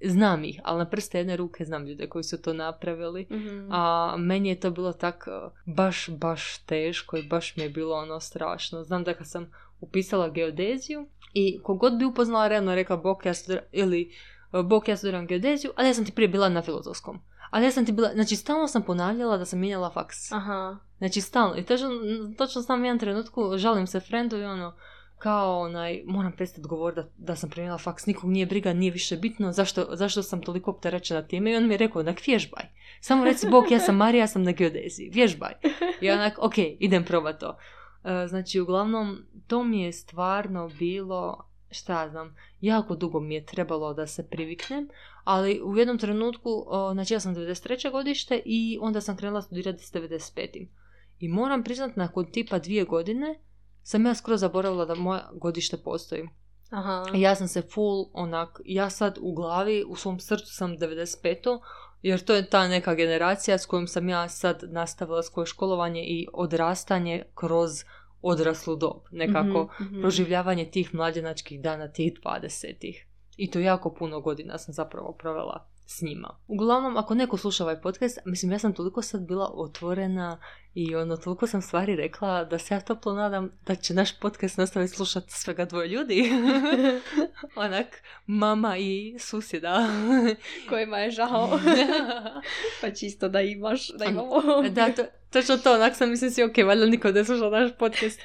Znam ih, ali na prste jedne ruke znam ljude koji su to napravili. Mhm. A meni je to bilo tak uh, baš, baš teško i baš mi je bilo ono strašno. Znam da kad sam upisala geodeziju i kogod bi upoznala realno rekla bok ja studiram, ili bok ja studiram geodeziju, ali ja sam ti prije bila na filozofskom. Ali ja sam ti bila, znači stalno sam ponavljala da sam mijenjala faks. Aha. Znači stalno. I točno, točno znam jedan trenutku, žalim se frendu i ono, kao onaj, moram prestati govoriti da, da sam promijenila faks, nikog nije briga, nije više bitno, zašto, zašto sam toliko opterećena time i on mi je rekao, onak, vježbaj. Samo reci, Bog, ja sam Marija, ja sam na geodeziji, vježbaj. I onak, ok, idem probati to. E, znači, uglavnom, to mi je stvarno bilo, šta ja znam, jako dugo mi je trebalo da se priviknem, ali u jednom trenutku, znači ja sam 93. godište i onda sam krenula studirati s 95. I moram priznat, nakon tipa dvije godine, sam ja skoro zaboravila da moje godište postoji. Aha. Ja sam se full onak, ja sad u glavi, u svom srcu sam 95. Jer to je ta neka generacija s kojom sam ja sad nastavila svoje školovanje i odrastanje kroz odraslu dob. Nekako mm proživljavanje tih mlađenačkih dana, tih 20 I to jako puno godina sam zapravo provela s njima. Uglavnom, ako neko sluša ovaj podcast, mislim, ja sam toliko sad bila otvorena i ono, toliko sam stvari rekla da se ja toplo nadam da će naš podcast nastaviti slušati svega dvoje ljudi. Onak, mama i susjeda. Kojima je žao. pa čisto da imaš, da imamo. da, to, točno to, onak sam mislim si, ok, valjda niko ne sluša naš podcast.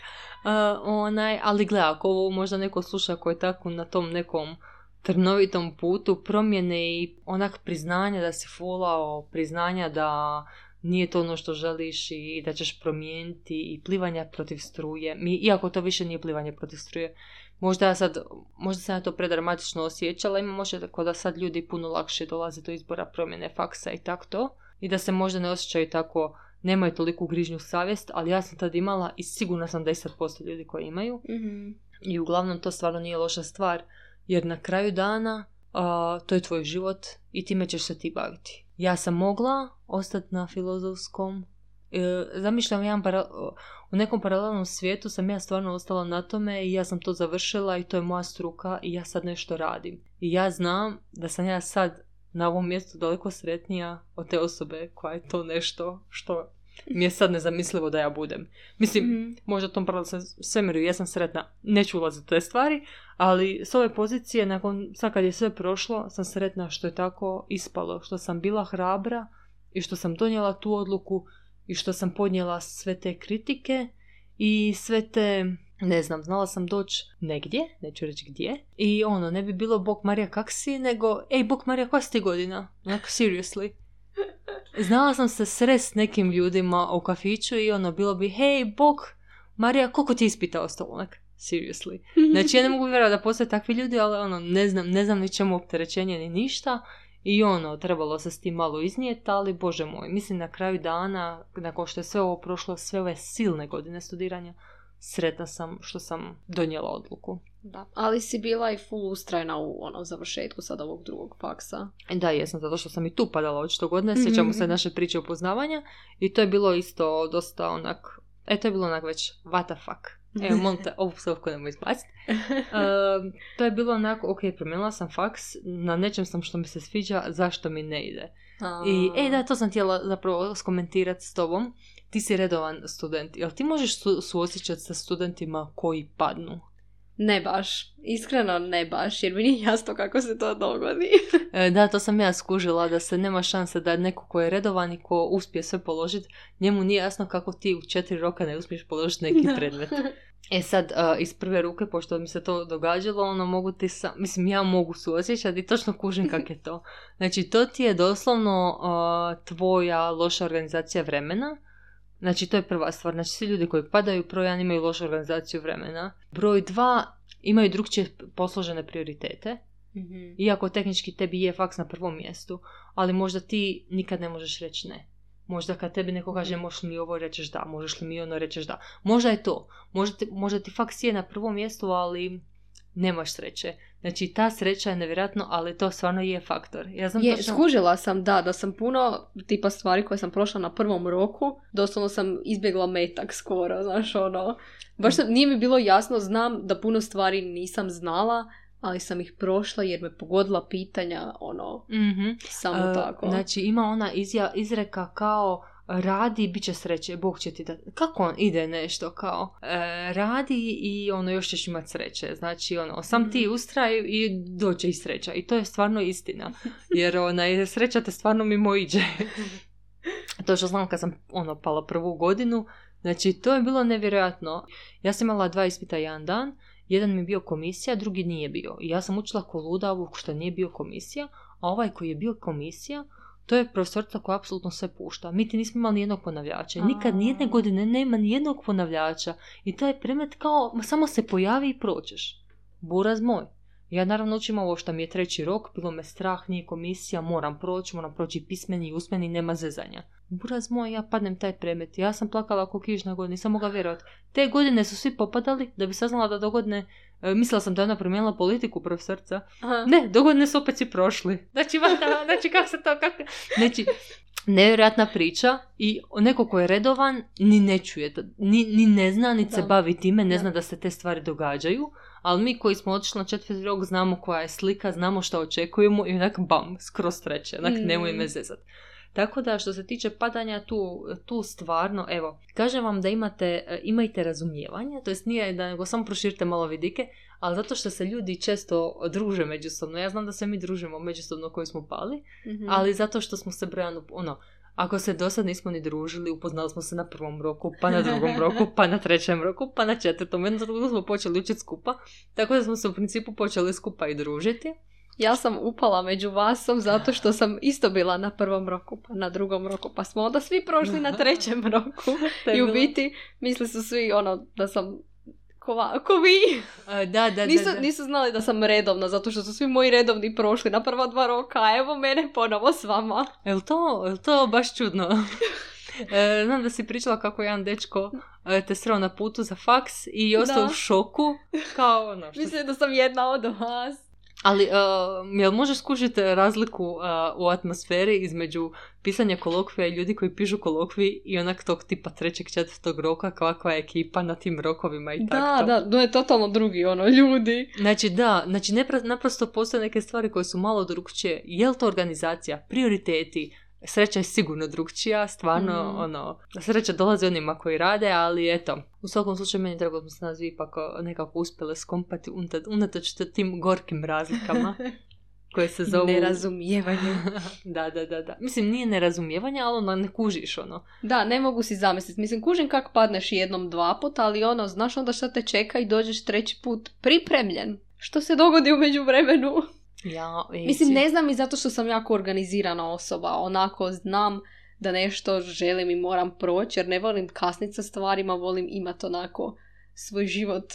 Uh, onaj, ali gleda, ako ovo možda neko sluša koji je tako na tom nekom trnovitom putu promjene i onak priznanja da si fulao, priznanja da nije to ono što želiš i da ćeš promijeniti i plivanja protiv struje. Mi, iako to više nije plivanje protiv struje. Možda ja sad, možda sam ja to predramatično osjećala, ima možda tako da sad ljudi puno lakše dolaze do izbora promjene faksa i tako to. I da se možda ne osjećaju tako, nemaju toliku grižnju savjest, ali ja sam tad imala i sigurna sam 10% ljudi koji imaju. mm I uglavnom to stvarno nije loša stvar jer na kraju dana to je tvoj život i time ćeš se ti baviti. Ja sam mogla ostati na filozofskom, e, zamišljam jedan u nekom paralelnom svijetu sam ja stvarno ostala na tome i ja sam to završila i to je moja struka i ja sad nešto radim. I ja znam da sam ja sad na ovom mjestu daleko sretnija od te osobe koja je to nešto što mi je sad nezamislivo da ja budem. Mislim, mm-hmm. možda tom paralelnom svemiru jesam sretna, neću ulaziti u te stvari, ali s ove pozicije, nakon, sad kad je sve prošlo, sam sretna što je tako ispalo, što sam bila hrabra i što sam donijela tu odluku i što sam podnijela sve te kritike i sve te ne znam, znala sam doći negdje, neću reći gdje, i ono, ne bi bilo Bog Marija kak si, nego, ej, Bog Marija, koja si ti godina? Like, seriously. Znala sam se srest s nekim ljudima u kafiću i ono, bilo bi, hej, Bog, Marija, koliko ti ispita ostalo? Onak, seriously. Znači, ja ne mogu vjerovati da postoje takvi ljudi, ali ono, ne znam, ne znam ni čemu opterećenje ni ništa. I ono, trebalo se s tim malo iznijeti, ali bože moj, mislim na kraju dana, nakon što je sve ovo prošlo, sve ove silne godine studiranja, sretna sam što sam donijela odluku. Da, ali si bila i full ustrajna u ono, završetku sad ovog drugog faksa. Da, jesam, zato što sam i tu padala očito godine, sjećamo se mhm. naše priče upoznavanja i to je bilo isto dosta onak, e to je bilo onak već what the fuck. Evo, molim te, ovu psovku nemoj izbaciti. Uh, to je bilo onako, ok, promijenila sam faks, na nečem sam što mi se sviđa, zašto mi ne ide. I, e, da, to sam htjela zapravo skomentirati s tobom. Ti si redovan student. Jel ti možeš su, suosjećati sa studentima koji padnu? Ne baš. Iskreno ne baš, jer mi nije jasno kako se to dogodi. E, da, to sam ja skužila, da se nema šanse da neko ko je redovan i ko uspije sve položiti, njemu nije jasno kako ti u četiri roka ne uspiješ položiti neki predmet. E sad, iz prve ruke, pošto mi se to događalo, ono mogu ti sam, mislim ja mogu suosjećati i točno kužim kak je to. Znači to ti je doslovno tvoja loša organizacija vremena, Znači, to je prva stvar. Znači, svi ljudi koji padaju, broj jedan imaju lošu organizaciju vremena. Broj dva imaju drugčije posložene prioritete. mm Iako tehnički tebi je faks na prvom mjestu, ali možda ti nikad ne možeš reći ne. Možda kad tebi neko kaže možeš li mi ovo rećeš da, možeš li mi ono rećeš da. Možda je to. Možda ti, možda ti faks je na prvom mjestu, ali nemaš sreće. Znači, ta sreća je nevjerojatno, ali to stvarno je faktor. Ja znam je, točno... skužila sam, da, da sam puno tipa stvari koje sam prošla na prvom roku, doslovno sam izbjegla metak skoro, znaš, ono. Baš sam, nije mi bilo jasno, znam da puno stvari nisam znala, ali sam ih prošla jer me pogodila pitanja, ono, mm samo uh, tako. Znači, ima ona izja, izreka kao radi bit će sreće, Bog će ti da... Kako on ide nešto kao? E, radi i ono još ćeš imat sreće. Znači ono, sam ti mhm. ustraj i doće i sreća. I to je stvarno istina. Jer ona, sreća te stvarno mimo iđe. to što znam kad sam ono pala prvu godinu, znači to je bilo nevjerojatno. Ja sam imala dva ispita jedan dan jedan mi je bio komisija, drugi nije bio. I ja sam učila ko luda ovog što nije bio komisija, a ovaj koji je bio komisija, to je profesorica koja apsolutno sve pušta. Mi ti nismo imali nijednog ponavljača. Nikad nijedne godine nema nijednog ponavljača. I taj predmet kao, samo se pojavi i prođeš. Buraz moj. Ja naravno učim ovo što mi je treći rok, bilo me strah, nije komisija, moram proći, moram proći pismeni i usmeni, nema zezanja. Buraz moj, ja padnem taj predmet. Ja sam plakala oko kižna godina, nisam mogla vjerovati. Te godine su svi popadali da bi saznala da dogodne E, mislila sam da je ona promijenila politiku profesorca. Aha. Ne, dogodne su opet svi prošli. Znači, vada, znači kako se to, kako... Znači, nevjerojatna priča i neko ko je redovan ni ne čuje, ni, ni ne zna, ni se bavi time, ne zna da se te stvari događaju, ali mi koji smo otišli na četvrti rok znamo koja je slika, znamo što očekujemo i onak bam, skroz treće, onak mm. nemoj me zezat. Tako da što se tiče padanja tu, tu stvarno, evo, kažem vam da imate, e, imajte razumijevanje, to jest nije da nego samo proširite malo vidike, ali zato što se ljudi često druže međusobno. Ja znam da se mi družimo međusobno koji smo pali, mhm. ali zato što smo se brojano, ono, ako se do sad nismo ni družili, upoznali smo se na prvom roku, pa na drugom roku, pa na trećem roku, pa na četvrtom. Jednom smo počeli učiti skupa, tako da smo se u principu počeli skupa i družiti ja sam upala među vasom zato što sam isto bila na prvom roku, pa na drugom roku, pa smo onda svi prošli na trećem roku. I u biti misli su svi ono da sam ko, ko vi. da, da, nisu, da, nisu znali da sam redovna, zato što su svi moji redovni prošli na prva dva roka, a evo mene ponovo s vama. Jel to, jel to baš čudno? e, znam da si pričala kako jedan dečko e, te sreo na putu za faks i ostao u šoku. Kao ono, što... Mislim da sam jedna od vas. Ali, uh, jel možeš skužiti razliku uh, u atmosferi između pisanja kolokvija i ljudi koji pišu kolokvi i onak tog tipa trećeg, četvrtog roka, kakva je ekipa na tim rokovima i tako Da, da, to je totalno drugi, ono, ljudi. Znači, da, znači naprosto postoje neke stvari koje su malo drugčije. Je li to organizacija, prioriteti, sreća je sigurno drugčija, stvarno, mm. ono, sreća dolazi onima koji rade, ali eto, u svakom slučaju meni drago smo se nas ipak nekako uspjele skompati unatoč tim gorkim razlikama. koje se zovu... Nerazumijevanje. da, da, da, da. Mislim, nije nerazumijevanje, ali ono, ne kužiš, ono. Da, ne mogu si zamisliti. Mislim, kužim kak padneš jednom, dva puta, ali ono, znaš onda šta te čeka i dođeš treći put pripremljen. Što se dogodi u međuvremenu? Ja, Mislim, ne znam i zato što sam jako organizirana osoba. Onako, znam da nešto želim i moram proći, jer ne volim kasniti sa stvarima, volim imati onako svoj život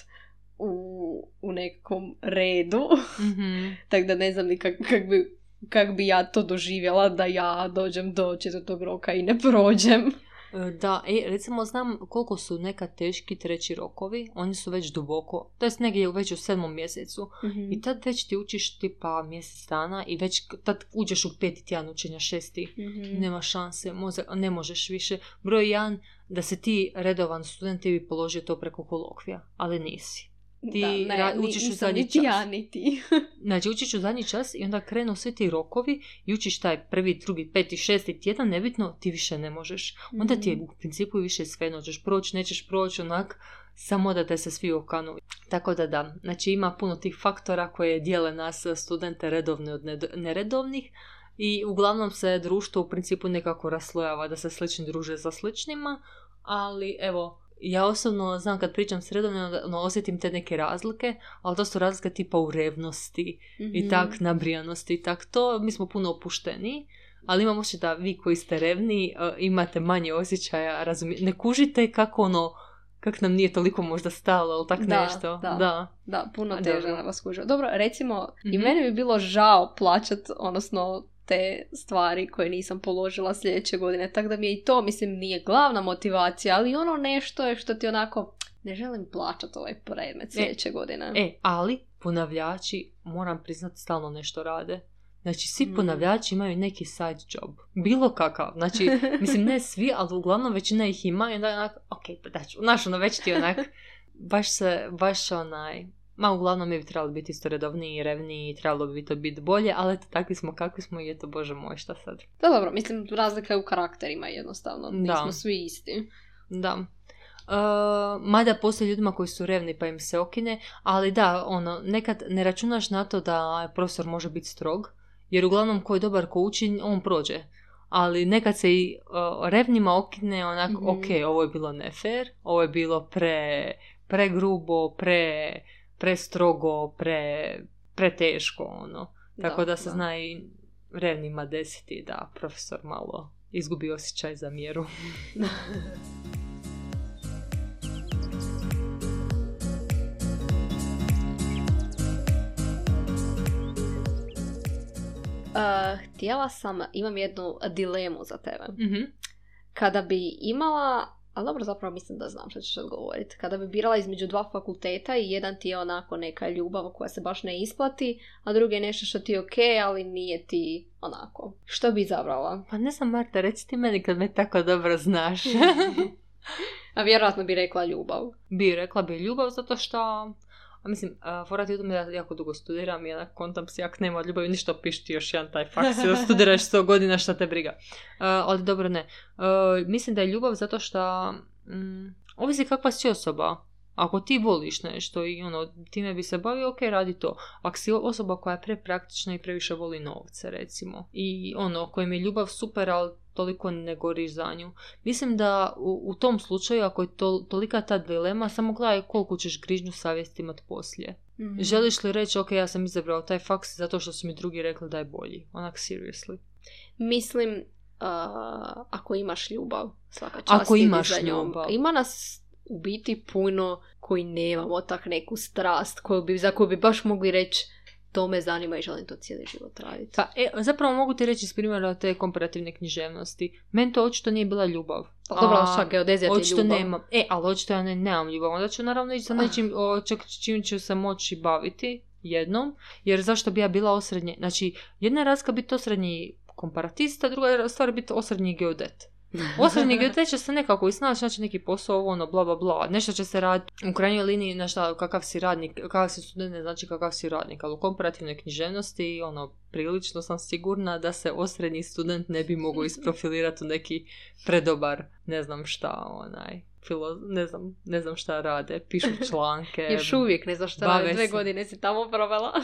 u, u nekom redu. Mm-hmm. Tako da ne znam ni kak, kak, bi, kak bi ja to doživjela da ja dođem do četvrtog roka i ne prođem. E, da, e, recimo znam koliko su neka teški treći rokovi, oni su već duboko, to jest negdje već u sedmom mjesecu. Mm i tad već ti učiš tipa mjesec dana i već tad uđeš u peti tjedan učenja šesti, mm nema šanse, ne možeš više. Broj jedan, da se ti redovan student ti bi položio to preko kolokvija, ali nisi ti da, ne, učiš u zadnji niti čas. Ja, niti. znači, učiš u zadnji čas i onda krenu svi ti rokovi i učiš taj prvi, drugi, peti, šesti tjedan, nebitno, ti više ne možeš. Onda ti je mhm. u principu više sve, noćeš proći, nećeš proći, onak, samo da te se svi okanu. Tako da da, znači ima puno tih faktora koje dijele nas studente redovne od neredovnih i uglavnom se društvo u principu nekako raslojava da se slični druže za sličnima, ali evo, ja osobno znam kad pričam s redovno, ono, osjetim te neke razlike, ali to su razlike tipa u revnosti i mhm. tak, nabrijanosti i tak to, mi smo puno opušteni, ali imam osjećaj da vi koji ste revni uh, imate manje osjećaja, razumije, ne kužite kako ono, kak nam nije toliko možda stalo, ali tak da, nešto. Da, da. da puno teže na vas kužio. Dobro, recimo, i mhm. meni bi bilo žao plaćat, odnosno te stvari koje nisam položila sljedeće godine. Tako da mi je i to, mislim, nije glavna motivacija, ali ono nešto je što ti onako, ne želim plaćati ovaj predmet e, sljedeće godine. E, ali ponavljači, moram priznati, stalno nešto rade. Znači, svi mm. ponavljači imaju neki side job. Bilo kakav. Znači, mislim, ne svi, ali uglavnom većina ih ima i onda je onak, ok, pa daću, znaš, ono, već ti onak, baš se, baš onaj, Ma uglavnom mi bi trebali biti isto redovniji i revniji i trebalo bi to biti bolje, ali eto takvi smo kakvi smo i eto bože moj šta sad. Da dobro, mislim razlika je u karakterima jednostavno, nismo svi isti. Da. Uh, mada postoje ljudima koji su revni pa im se okine, ali da, ono, nekad ne računaš na to da profesor može biti strog, jer uglavnom ko je dobar ko uči, on prođe. Ali nekad se i uh, revnima okine onak, mm ok, ovo je bilo nefer, ovo je bilo pre, pre grubo, pre prestrogo, pre, preteško, ono. Tako da, se da. zna i revnima desiti da profesor malo izgubi osjećaj za mjeru. Uh, htjela sam, imam jednu dilemu za tebe. Mhm. Kada bi imala, ali dobro zapravo mislim da znam što ćeš odgovoriti. Kada bi birala između dva fakulteta i jedan ti je onako neka ljubav koja se baš ne isplati, a drugi je nešto što ti je ok, ali nije ti onako. Što bi izabrala? Pa ne znam, Marta, reci ti meni kad me tako dobro znaš. A vjerojatno bi rekla ljubav. bi rekla bi ljubav zato što a mislim, a, fora ti u tome da ja jako dugo studiram i onak kontam si jak nema od ljubavi ništa piši ti još jedan taj faks ili studiraš 100 godina šta te briga. A, ali dobro ne. A, mislim da je ljubav zato što mm, ovisi kakva si osoba. Ako ti voliš nešto i ono, time bi se bavio, ok, radi to. Ako si osoba koja je prepraktična i previše voli novce, recimo. I ono, kojem je ljubav super, ali toliko ne goriš za nju. Mislim da u, u tom slučaju, ako je to, tolika ta dilema, samo gledaj koliko ćeš grižnju savjesti imat poslije. Mhm. Želiš li reći, ok, ja sam izabrao taj faks zato što su mi drugi rekli da je bolji. Onak, seriously. Mislim, uh, ako imaš ljubav, svaka čast Ako imaš za njom. ljubav. Ima nas u biti puno koji nemamo tak neku strast koju bi, za koju bi baš mogli reći to me zanima i želim to cijeli život raditi. Pa, e, zapravo mogu ti reći iz primjera te komparativne književnosti. Meni to očito nije bila ljubav. Pa dobro, šta, geodezija ti Očito ljubav. nemam. E, ali očito ja ne, nemam ljubav. Onda ću naravno ići za Ah. nečim o, čak, čim ću se moći baviti jednom. Jer zašto bi ja bila osrednje? Znači, jedna je razlika biti osrednji komparatista, druga je stvar biti osrednji geodet. Osrednji geodet će se nekako isnaći, znači neki posao, ovo, ono, bla, bla, bla. Nešto će se raditi u krajnjoj liniji, na šta, kakav si radnik, kakav si student, ne znači kakav si radnik, ali u komparativnoj književnosti, ono, prilično sam sigurna da se osrednji student ne bi mogao isprofilirati u neki predobar, ne znam šta, onaj, filo, ne znam, ne znam šta rade, pišu članke. Još uvijek ne znaš šta radi, dve se. godine si tamo provela.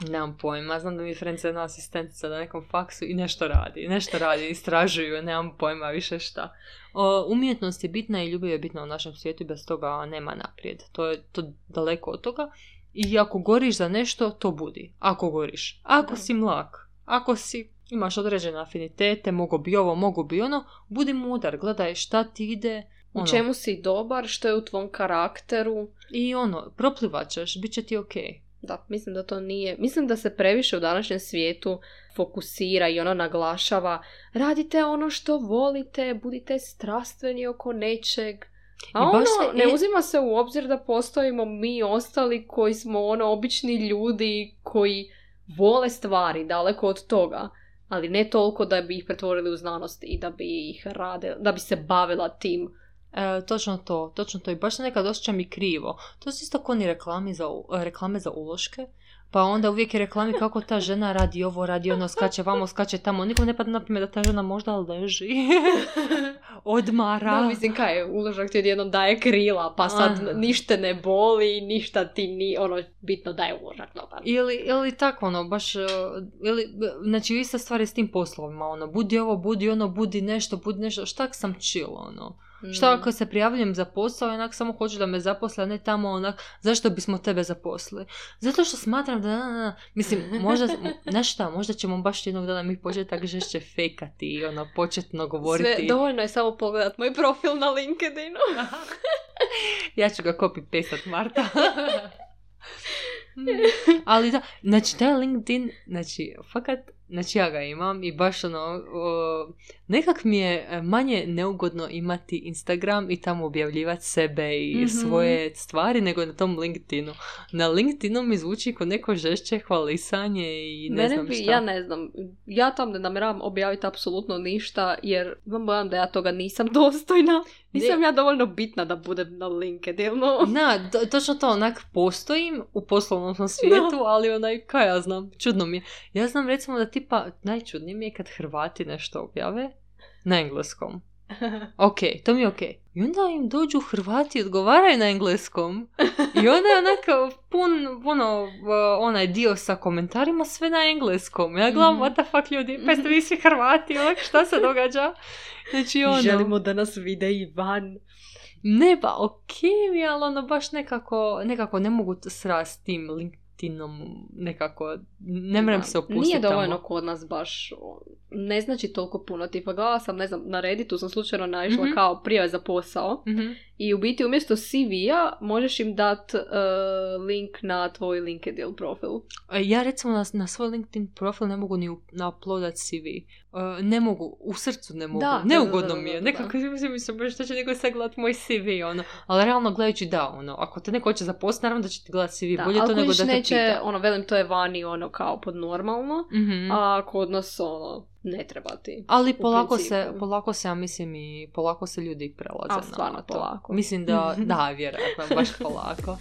Nemam pojma, znam da mi je Frenca jedna asistentica na nekom faksu i nešto radi, nešto radi, istražuju, nemam pojma više šta. O, umjetnost je bitna i ljubav je bitna u našem svijetu i bez toga nema naprijed. To je to daleko od toga. I ako goriš za nešto, to budi. Ako goriš. Ako Da. si mlak, ako si imaš određene afinitete, mogu bi ovo, mogu bi ono, budi mudar, gledaj šta ti ide. U ono, čemu si dobar, što je u tvom karakteru. I ono, proplivat ćeš, bit će ti okej. Da, mislim da to nije. Mislim da se previše u današnjem svijetu fokusira i ono naglašava radite ono što volite, budite strastveni oko nečeg. A I ono, se- ne uzima se u obzir da postojimo mi ostali koji smo ono obični ljudi koji vole stvari daleko od toga, ali ne toliko da bi ih pretvorili u znanost i da bi ih rade, da bi se bavila tim. E, točno to, točno to. I baš se nekad osjećam i krivo. To su isto koni reklami za, reklame za uloške. Pa onda uvijek je reklami kako ta žena radi ovo, radi ono, skače vamo, skače tamo. Nikom ne pada na pamet da ta žena možda leži. Odmara. Da, mislim, kaj je, uložak ti odjednom daje krila, pa sad Aha. ništa ne boli, ništa ti ni, ono, bitno da je uložak dobar. Ili, ili tako, ono, baš, e, ili, znači, ista stvar je s tim poslovima, ono, budi ovo, budi ono, budi nešto, budi nešto, šta sam chill, ono. Šta Mm. ako se prijavljujem za posao onak samo hoću da me zaposle, a ne tamo onak, zašto bismo tebe zaposlili? Zato što smatram da, na, na, na, mislim, možda, znaš šta, možda ćemo baš jednog dana mi početi tak žešće fejkati i ono, početno govoriti. Sve, dovoljno je samo pogledat moj profil na LinkedInu. ja ću ga copy pastat Marta. Mm. Ali da, znači taj LinkedIn, znači, fakat, znači ja ga imam i baš ono, o, nekak mi je e, manje neugodno imati Instagram i tamo objavljivati sebe i Mhm. svoje stvari nego na tom LinkedInu. Na LinkedInu mi zvuči kao neko žešće hvalisanje i ne Mene znam bi, šta. ja ne znam, ja tam ne namjeravam objaviti apsolutno ništa, jer imam bojam da ja toga nisam dostojna. Nisam ja dovoljno bitna da budem na LinkedInu. Na, to- točno to, onak postojim u poslovnom svijetu, ali onaj, kaj ja znam, čudno mi je. Ja znam recimo da tipa, najčudnije mi je kad Hrvati nešto objave na engleskom. Ok, to mi je ok. I onda im dođu Hrvati i odgovaraju na engleskom. I onda je onako pun, ono, onaj dio sa komentarima sve na engleskom. Ja gledam, Mhm. what the fuck ljudi, pa jeste vi svi Hrvati, onak, šta se događa? Znači ono... Želimo da nas vide i van. ne pa ok mi, ali ono baš nekako, nekako ne mogu srast s tim LinkedInom nekako, ne moram se opustiti Nije dovoljno tamo. kod nas baš, ne znači toliko puno. Tipa gledala sam, ne znam, na Redditu sam slučajno naišla Mhm. kao prijave za posao Mhm. I u biti umjesto CV-a možeš im dat e, link na tvoj LinkedIn profil. E, Ja recimo na, na svoj LinkedIn profil ne mogu ni up- uploadat CV. E, ne mogu, u srcu ne mogu. Da, Neugodno da, da, mi je. da, Nekako mislim, mislim, što će neko sad gledat moj CV, ono. Ali realno gledajući da, ono, ako te neko hoće zaposliti, naravno da će ti gledat CV. Da, Bolje to nego da te neće, pita. ono, velim, to je vani, ono, kao pod normalno, Mhm. a kod nas, ono, ne treba ti. Ali polako se, polako se, ja mislim, i polako se ljudi prelaze A, na stvarno to. polako. Mislim da, da, vjerojatno, baš polako.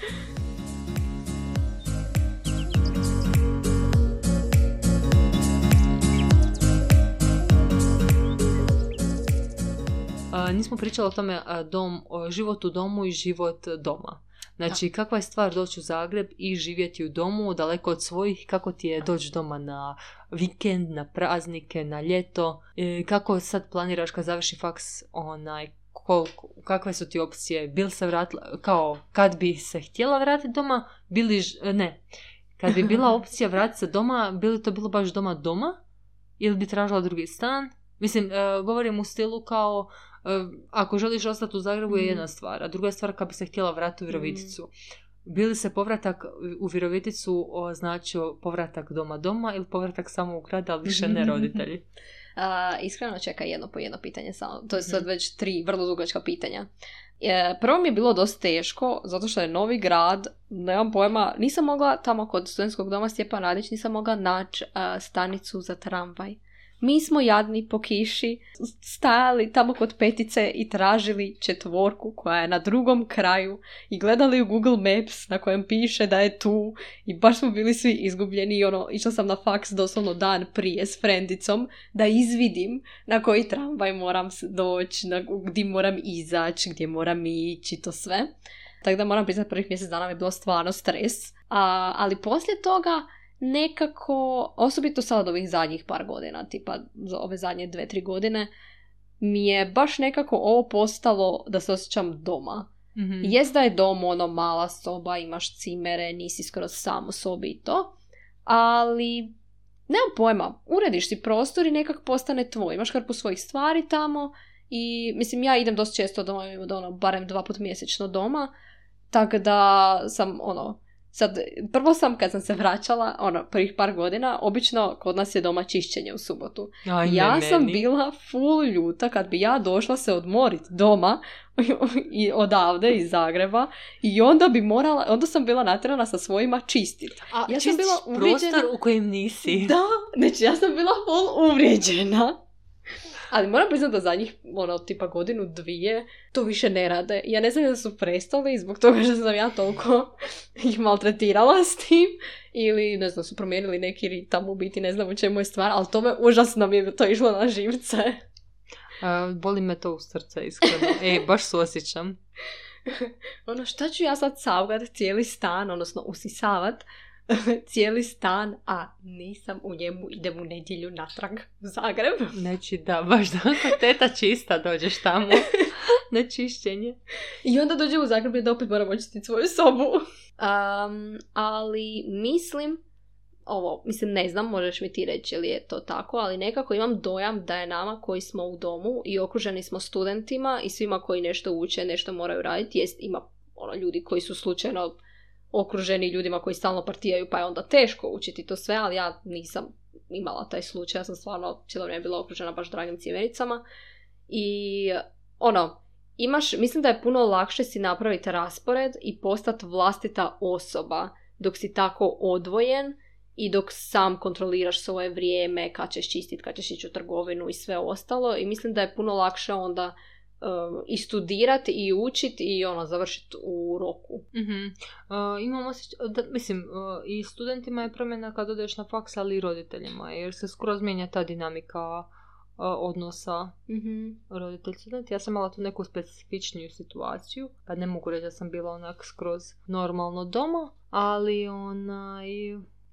Nismo pričali o tome dom, život u domu i život doma. Znači, kakva je stvar doći u Zagreb i živjeti u domu, daleko od svojih, kako ti je doći doma na vikend, na praznike, na ljeto, e, kako sad planiraš kad završi faks, onaj, koliko, kakve su ti opcije, bil se vratila, kao, kad bi se htjela vratiti doma, bili, ne, kad bi bila opcija vratiti se doma, bi li to bilo baš doma doma, ili bi tražila drugi stan, Mislim, e, govorim u stilu kao, ako želiš ostati u Zagrebu je Mhm. jedna stvar, a druga stvar kad bi se htjela vratiti u Viroviticu. Bili se povratak u Viroviticu označio povratak doma doma ili povratak samo u grad, ali više ne roditelji? A, iskreno čekaj jedno po jedno pitanje samo. To je sad Mhm. već tri vrlo dugačka pitanja. E, prvo mi je bilo dosta teško, zato što je novi grad, nemam pojma, nisam mogla tamo kod studentskog doma Stjepan Radić, nisam mogla naći stanicu za tramvaj. Mi smo jadni po kiši stajali tamo kod petice i tražili četvorku koja je na drugom kraju i gledali u Google Maps na kojem piše da je tu i baš smo bili svi izgubljeni i ono, išla sam na faks doslovno dan prije s frendicom da izvidim na koji tramvaj moram doći, na, gdje moram izaći, gdje moram ići, to sve. Tako da moram priznati prvih mjesec dana mi je bilo stvarno stres. A, ali poslije toga nekako, osobito sad od ovih zadnjih par godina, tipa za ove zadnje dve, tri godine, mi je baš nekako ovo postalo da se osjećam doma. Mhm. Jest da je dom ono mala soba, imaš cimere, nisi skoro sam u sobi i to, ali nemam pojma, urediš si prostor i nekak postane tvoj, imaš hrpu svojih stvari tamo i mislim ja idem dosta često doma, imam ono, barem dva put mjesečno doma, tako da sam ono, sad prvo sam kad sam se vraćala, ono, prvih par godina, obično kod nas je doma čišćenje u subotu. Ajme Ja sam meni. bila full ljuta kad bi ja došla se odmorit doma i odavde iz Zagreba i onda bi morala, onda sam bila natjerana sa svojima čistit. A ja sam čistiš bila uvrijeđena- prostor u kojem nisi. Da, znači ja sam bila full uvrijeđena. Ali moram priznati da zadnjih, ono, tipa godinu, dvije, to više ne rade. Ja ne znam da su prestali zbog toga što sam ja toliko ih maltretirala s tim. Ili, ne znam, su promijenili neki ritam, u biti ne znam u čemu je stvar, ali to me užasno mi je to išlo na živce. A, boli me to u srce, iskreno. E, baš suosjećam. ono, šta ću ja sad savgat cijeli stan, odnosno usisavat cijeli stan, a nisam u njemu, idem u nedjelju natrag u Zagreb. Znači da, baš da ako teta čista dođeš tamo na čišćenje. I onda dođem u Zagreb i da opet moram očistiti svoju sobu. Um, ali mislim, ovo, mislim ne znam, možeš mi ti reći ili je to tako, ali nekako imam dojam da je nama koji smo u domu i okruženi smo studentima i svima koji nešto uče, nešto moraju raditi, jest ima ono, ljudi koji su slučajno okruženi ljudima koji stalno partijaju pa je onda teško učiti to sve, ali ja nisam imala taj slučaj, ja sam stvarno cijelo vrijeme bila okružena baš dragim cimericama i ono, imaš, mislim da je puno lakše si napraviti raspored i postati vlastita osoba dok si tako odvojen i dok sam kontroliraš svoje vrijeme, kad ćeš čistiti, kad ćeš ići u trgovinu i sve ostalo. I mislim da je puno lakše onda um, i studirati i učiti i ono, završiti u roku. Mhm. Uh, imam da, mislim, uh, i studentima je promjena kad odeš na faks, ali i roditeljima, jer se skroz mijenja ta dinamika uh, odnosa roditelj student. Ja sam imala tu neku specifičniju situaciju, pa ne mogu reći da sam bila onak skroz normalno doma, ali onaj,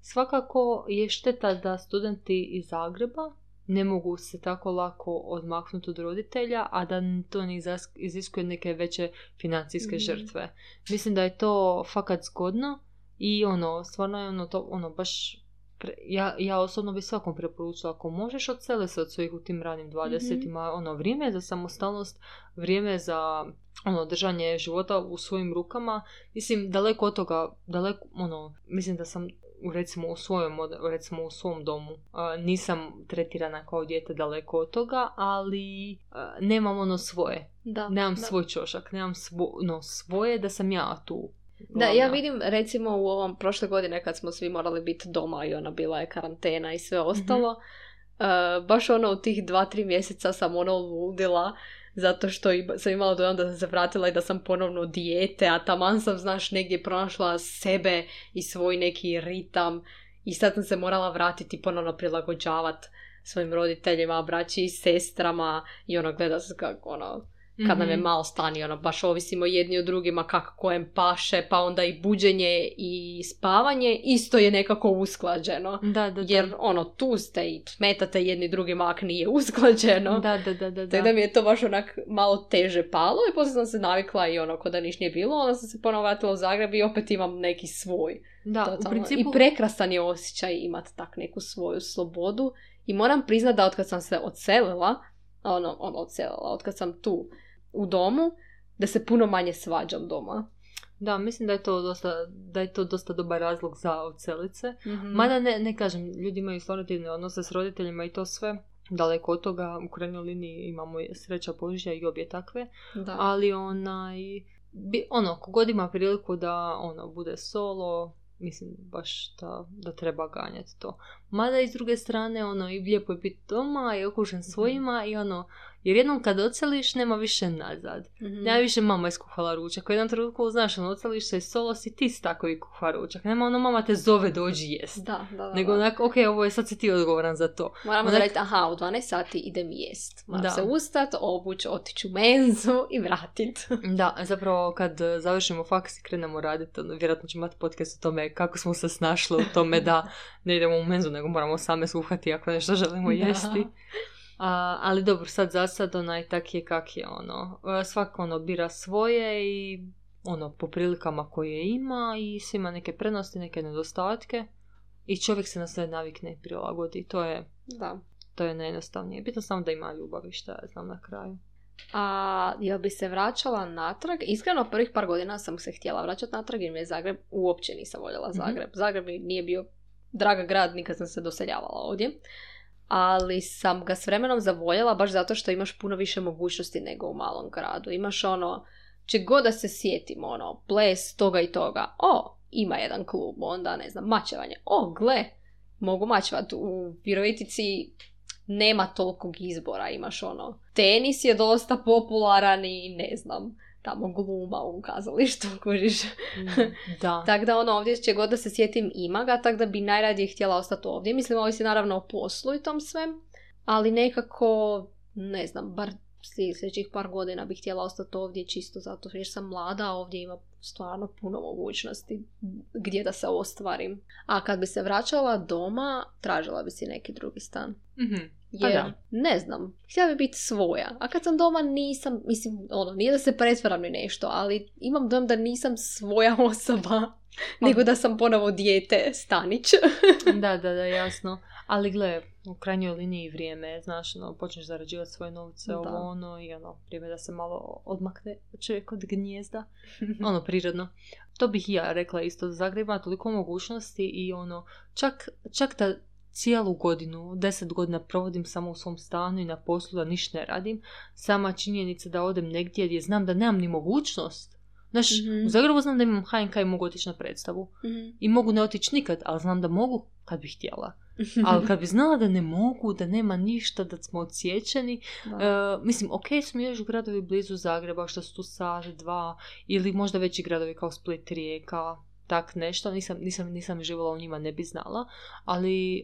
svakako je šteta da studenti iz Zagreba ne mogu se tako lako odmaknuti od roditelja, a da to ne iziskuje neke veće financijske Mhm. žrtve. Mislim da je to fakat zgodno i ono, stvarno je ono, to, ono baš pre- ja, ja osobno bi svakom preporučila ako možeš odseli se od svojih u tim ranim dvadesetima, ono vrijeme je za samostalnost, vrijeme je za ono držanje života u svojim rukama. Mislim daleko od toga, daleko ono, mislim da sam recimo u svojom, od- recimo u svom domu nisam tretirana kao dijete daleko od toga, ali nemam ono svoje. Da, Nemam da. svoj čošak, nemam svo, no, svoje da sam ja tu. Da, ja vidim recimo u ovom prošle godine kad smo svi morali biti doma i ona bila je karantena i sve ostalo, e, baš ono u tih dva, tri mjeseca sam ono ludila zato što sam imala dojam da sam se vratila i da sam ponovno dijete, a taman sam, znaš, negdje pronašla sebe i svoj neki ritam i sad sam se morala vratiti ponovno prilagođavat svojim roditeljima, braći i sestrama i ono gleda se kako ono kad nam je Mhm. malo stani, ono, baš ovisimo jedni od drugima kako kojem paše, pa onda i buđenje i spavanje isto je nekako usklađeno. Da, da, da. Jer, ono, tu ste i smetate jedni drugima ako nije usklađeno. Da, da, da, da. Tako da mi je to baš onak malo teže palo i poslije sam se navikla i ono, ko da niš nije bilo, onda sam se ponovo vratila u Zagreb i opet imam neki svoj. Da, u Totalno. principu... I prekrasan je osjećaj imati tak neku svoju slobodu. I moram priznat da otkad sam se odselila, ono, ono odselila, otkad sam tu u domu, da se puno manje svađam doma. Da, mislim da je to dosta, da je to dosta dobar razlog za odselice. Mhm. Mada ne, ne kažem, ljudi imaju stvarno odnose s roditeljima i to sve. Daleko od toga, u krajnjoj liniji imamo sreća Božja i obje takve. da. Ali onaj, bi, ono, kogod ima priliku da ono, bude solo, mislim baš da, da treba ganjati to. Mada i s druge strane, ono, i lijepo je biti doma i okušen svojima i ono, jer jednom kad odseliš, nema više nazad. Mhm. Nema više mama iskuhala ručak. U jednom trenutku, znaš, ono, odseliš se i solo si ti tako i kuha ručak. Nema ono, mama te zove dođi jest. Da, da, da. Nego da. onak, ok, ovo je, sad si ti odgovoran za to. Moramo onak- reći, aha, u 12 sati idem jest. Moram Da. se ustat, obuć, otići u menzu i vratit. Da, zapravo kad e, završimo faks i krenemo raditi, ono, vjerojatno ćemo imati podcast o tome kako smo se snašli u tome da ne idemo u menzu, nego moramo same sluhati ako nešto želimo Da. jesti. A, ali dobro, sad za sad onaj tak je kak je ono. Svako ono bira svoje i ono po prilikama koje ima i svima neke prednosti, neke nedostatke. I čovjek se na sve navikne i prilagodi. To je, Da. to je najjednostavnije. Bitno samo da ima ljubavi, šta ja znam na kraju. A jel bi se vraćala natrag? Iskreno, prvih par godina sam se htjela vraćati natrag jer mi je Zagreb, uopće nisam voljela Mhm. Zagreb. Zagreb mi nije bio draga grad, nikad sam se doseljavala ovdje. Ali sam ga s vremenom zavoljela baš zato što imaš puno više mogućnosti nego u malom gradu. Imaš ono, če god da se sjetim, ono, ples toga i toga. O, ima jedan klub, onda ne znam, mačevanje. O, gle, mogu mačevat. U Virovitici nema tolikog izbora, imaš ono, tenis je dosta popularan i ne znam, tamo gluma u kazalištu, kužiš. Da. Tako da ono, ovdje će god da se sjetim ima ga, tako da bi najradije htjela ostati ovdje. Mislim, ovisi naravno o poslu i tom svem, ali nekako, ne znam, bar sljedećih par godina bih htjela ostati ovdje čisto zato jer sam mlada, a ovdje ima stvarno puno mogućnosti gdje da se ostvarim. A kad bi se vraćala doma, tražila bi si neki drugi stan. Mhm. Pa Jer, da. ne znam, htjela bi biti svoja. A kad sam doma nisam, mislim, ono, nije da se pretvaram ni nešto, ali imam dojam da nisam svoja osoba, Pa- nego da sam ponovo dijete Stanić. da, da, da, jasno. Ali gle, u krajnjoj liniji vrijeme je, znaš, ono, počneš zarađivati svoje novce, Da. ovo ono, i ono, vrijeme da se malo odmakne čovjek od gnjezda. ono, prirodno. To bih ja rekla isto, Zagreb ima toliko mogućnosti i ono, čak, čak da cijelu godinu, deset godina provodim samo u svom stanu i na poslu da ništa ne radim, sama činjenica da odem negdje gdje znam da nemam ni mogućnost. Znaš, Mhm. u Zagrebu znam da imam HNK i mogu otići na predstavu. I mogu ne otići nikad, ali znam da mogu kad bih htjela. Ali kad bi znala da ne mogu, da nema ništa, da smo odsječeni, e, mislim, ok smo još gradovi blizu Zagreba, što su tu sat, dva, ili možda veći gradovi kao Split, Rijeka, tak nešto, nisam, nisam, nisam živjela u njima, ne bi znala, ali e,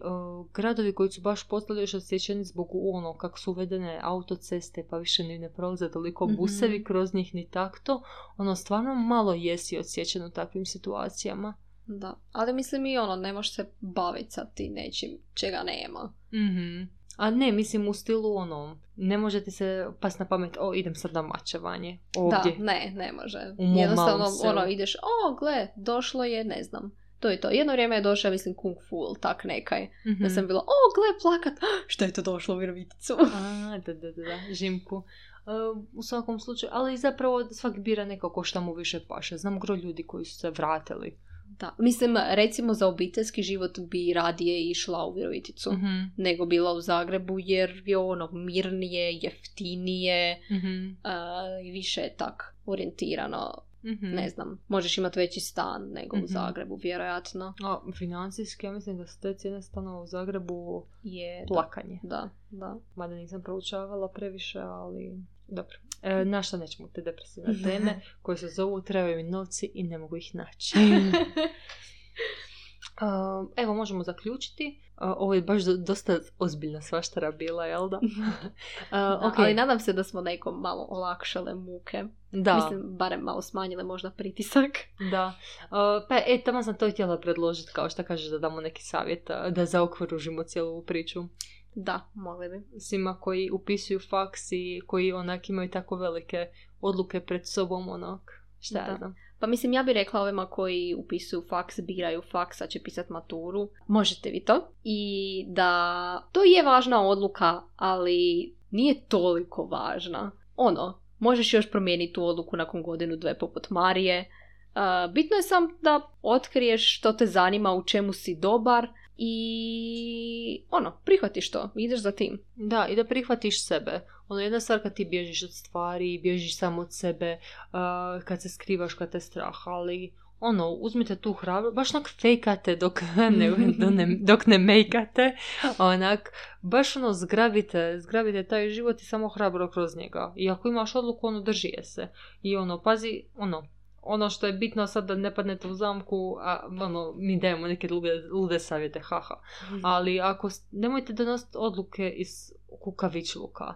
gradovi koji su baš postali još odsječeni zbog ono kako su uvedene autoceste, pa više ni ne prolaze toliko Mhm. busevi kroz njih ni takto, ono stvarno malo jesi odsječen u takvim situacijama. Da. Ali mislim i ono, ne možeš se baviti sa ti nečim čega nema. Mhm. A ne, mislim u stilu ono, ne možete se pas na pamet, o idem sad na mačevanje ovdje. Da, ne, ne može. U mom Jednostavno, selu. ono, ideš, o, gle, došlo je, ne znam. To je to. Jedno vrijeme je došao, mislim, Kung Fu, ili tak nekaj. Mhm. Da sam bila, o, gle, plakat. Šta je to došlo u Viroviticu? A, da, da, da, da, žimku. E, u svakom slučaju, ali zapravo svaki bira nekako šta mu više paše. Znam gro ljudi koji su se vratili. Da. Mislim, recimo za obiteljski život bi radije išla u Viroviticu. Mhm. nego bila u Zagrebu jer je ono mirnije, jeftinije Mhm. a, i više je tak orijentirano. Mhm. Ne znam, možeš imati veći stan nego u Mhm. Zagrebu, vjerojatno. A, financijski, ja mislim da su te cijene stanova u Zagrebu Je, plakanje. da, da. Mada nisam proučavala previše, ali dobro. E, na šta nećemo te depresivne teme koje se zovu trebaju mi novci i ne mogu ih naći. Um, evo, možemo zaključiti. Uh, ovo je baš do- dosta ozbiljna svaštara bila, jel da? Uh, Da, ok, Ali nadam se da smo nekom malo olakšale muke. da, Mislim, barem malo smanjile možda pritisak. da. Pa, e, tamo sam to htjela predložiti, kao što kažeš, da damo neki savjet, da zaokružimo cijelu ovu priču. Da, mogli bi. Svima koji upisuju faks i koji onak imaju tako velike odluke pred sobom, onak, šta ja Da. znam. Pa mislim, ja bih rekla ovima koji upisuju faks, biraju faks, a će pisat maturu. Možete vi to. I da to je važna odluka, ali nije toliko važna. Ono, možeš još promijeniti tu odluku nakon godinu, dve poput Marije. Uh, bitno je sam da otkriješ što te zanima, u čemu si dobar i ono, prihvatiš to, ideš za tim. Da, i da prihvatiš sebe. Ono, jedna stvar kad ti bježiš od stvari, bježiš samo od sebe, uh, kad se skrivaš, kad te strah, ali ono, uzmite tu hrabro, baš onak fejkate dok ne, ne, dok ne mejkate, onak, baš ono, zgrabite, zgrabite taj život i samo hrabro kroz njega. I ako imaš odluku, ono, drži je se. I ono, pazi, ono, ono što je bitno sad da ne padnete u zamku, a ono, mi dajemo neke lude, lude savjete, haha. Ali ako, nemojte donositi odluke iz kukavičluka.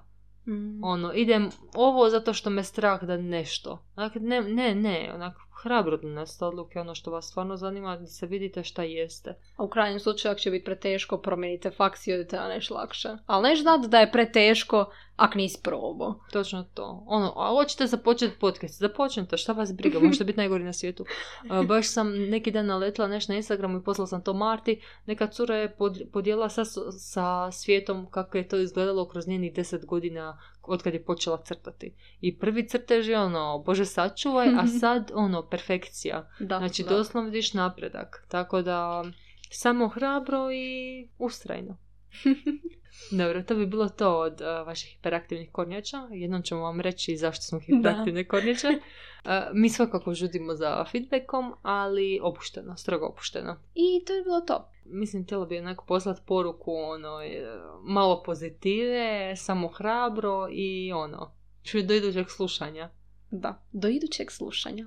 Mm. Ono, idem ovo zato što me strah da nešto. Dakle, ne, ne, ne, onak, hrabro donesite odluke, ono što vas stvarno zanima, da se vidite šta jeste. A u krajnjem slučaju, ako će biti preteško, promijenite faks i odite na nešto lakše. Ali neš znat da je preteško ako nisi probao. Točno to. Ono, a hoćete započeti podcast, započnite, šta vas briga, možete biti najgori na svijetu. A, baš sam neki dan naletila nešto na Instagramu i poslala sam to Marti. Neka cura je pod, podijela sa, sa svijetom kako je to izgledalo kroz njenih deset godina od kad je počela crtati. I prvi crtež je ono, bože sačuvaj, a sad ono, perfekcija. Da, Znači, da. doslovno vidiš napredak. Tako da, samo hrabro i ustrajno. Dobro, to bi bilo to od uh, vaših hiperaktivnih kornjača. Jednom ćemo vam reći zašto smo hiperaktivne kornjače. Uh, mi svakako žudimo za feedbackom, ali opušteno, strogo opušteno. I to je bilo to. Mislim, htjela bi onako poslati poruku, ono, e, malo pozitive, samo hrabro i ono, čuj do idućeg slušanja. Da. Do idućeg slušanja.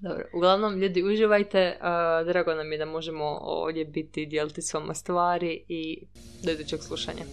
Dobro, uglavnom ljudi uživajte, a, drago nam je da možemo ovdje biti dijeliti s vama stvari i do idućeg slušanja.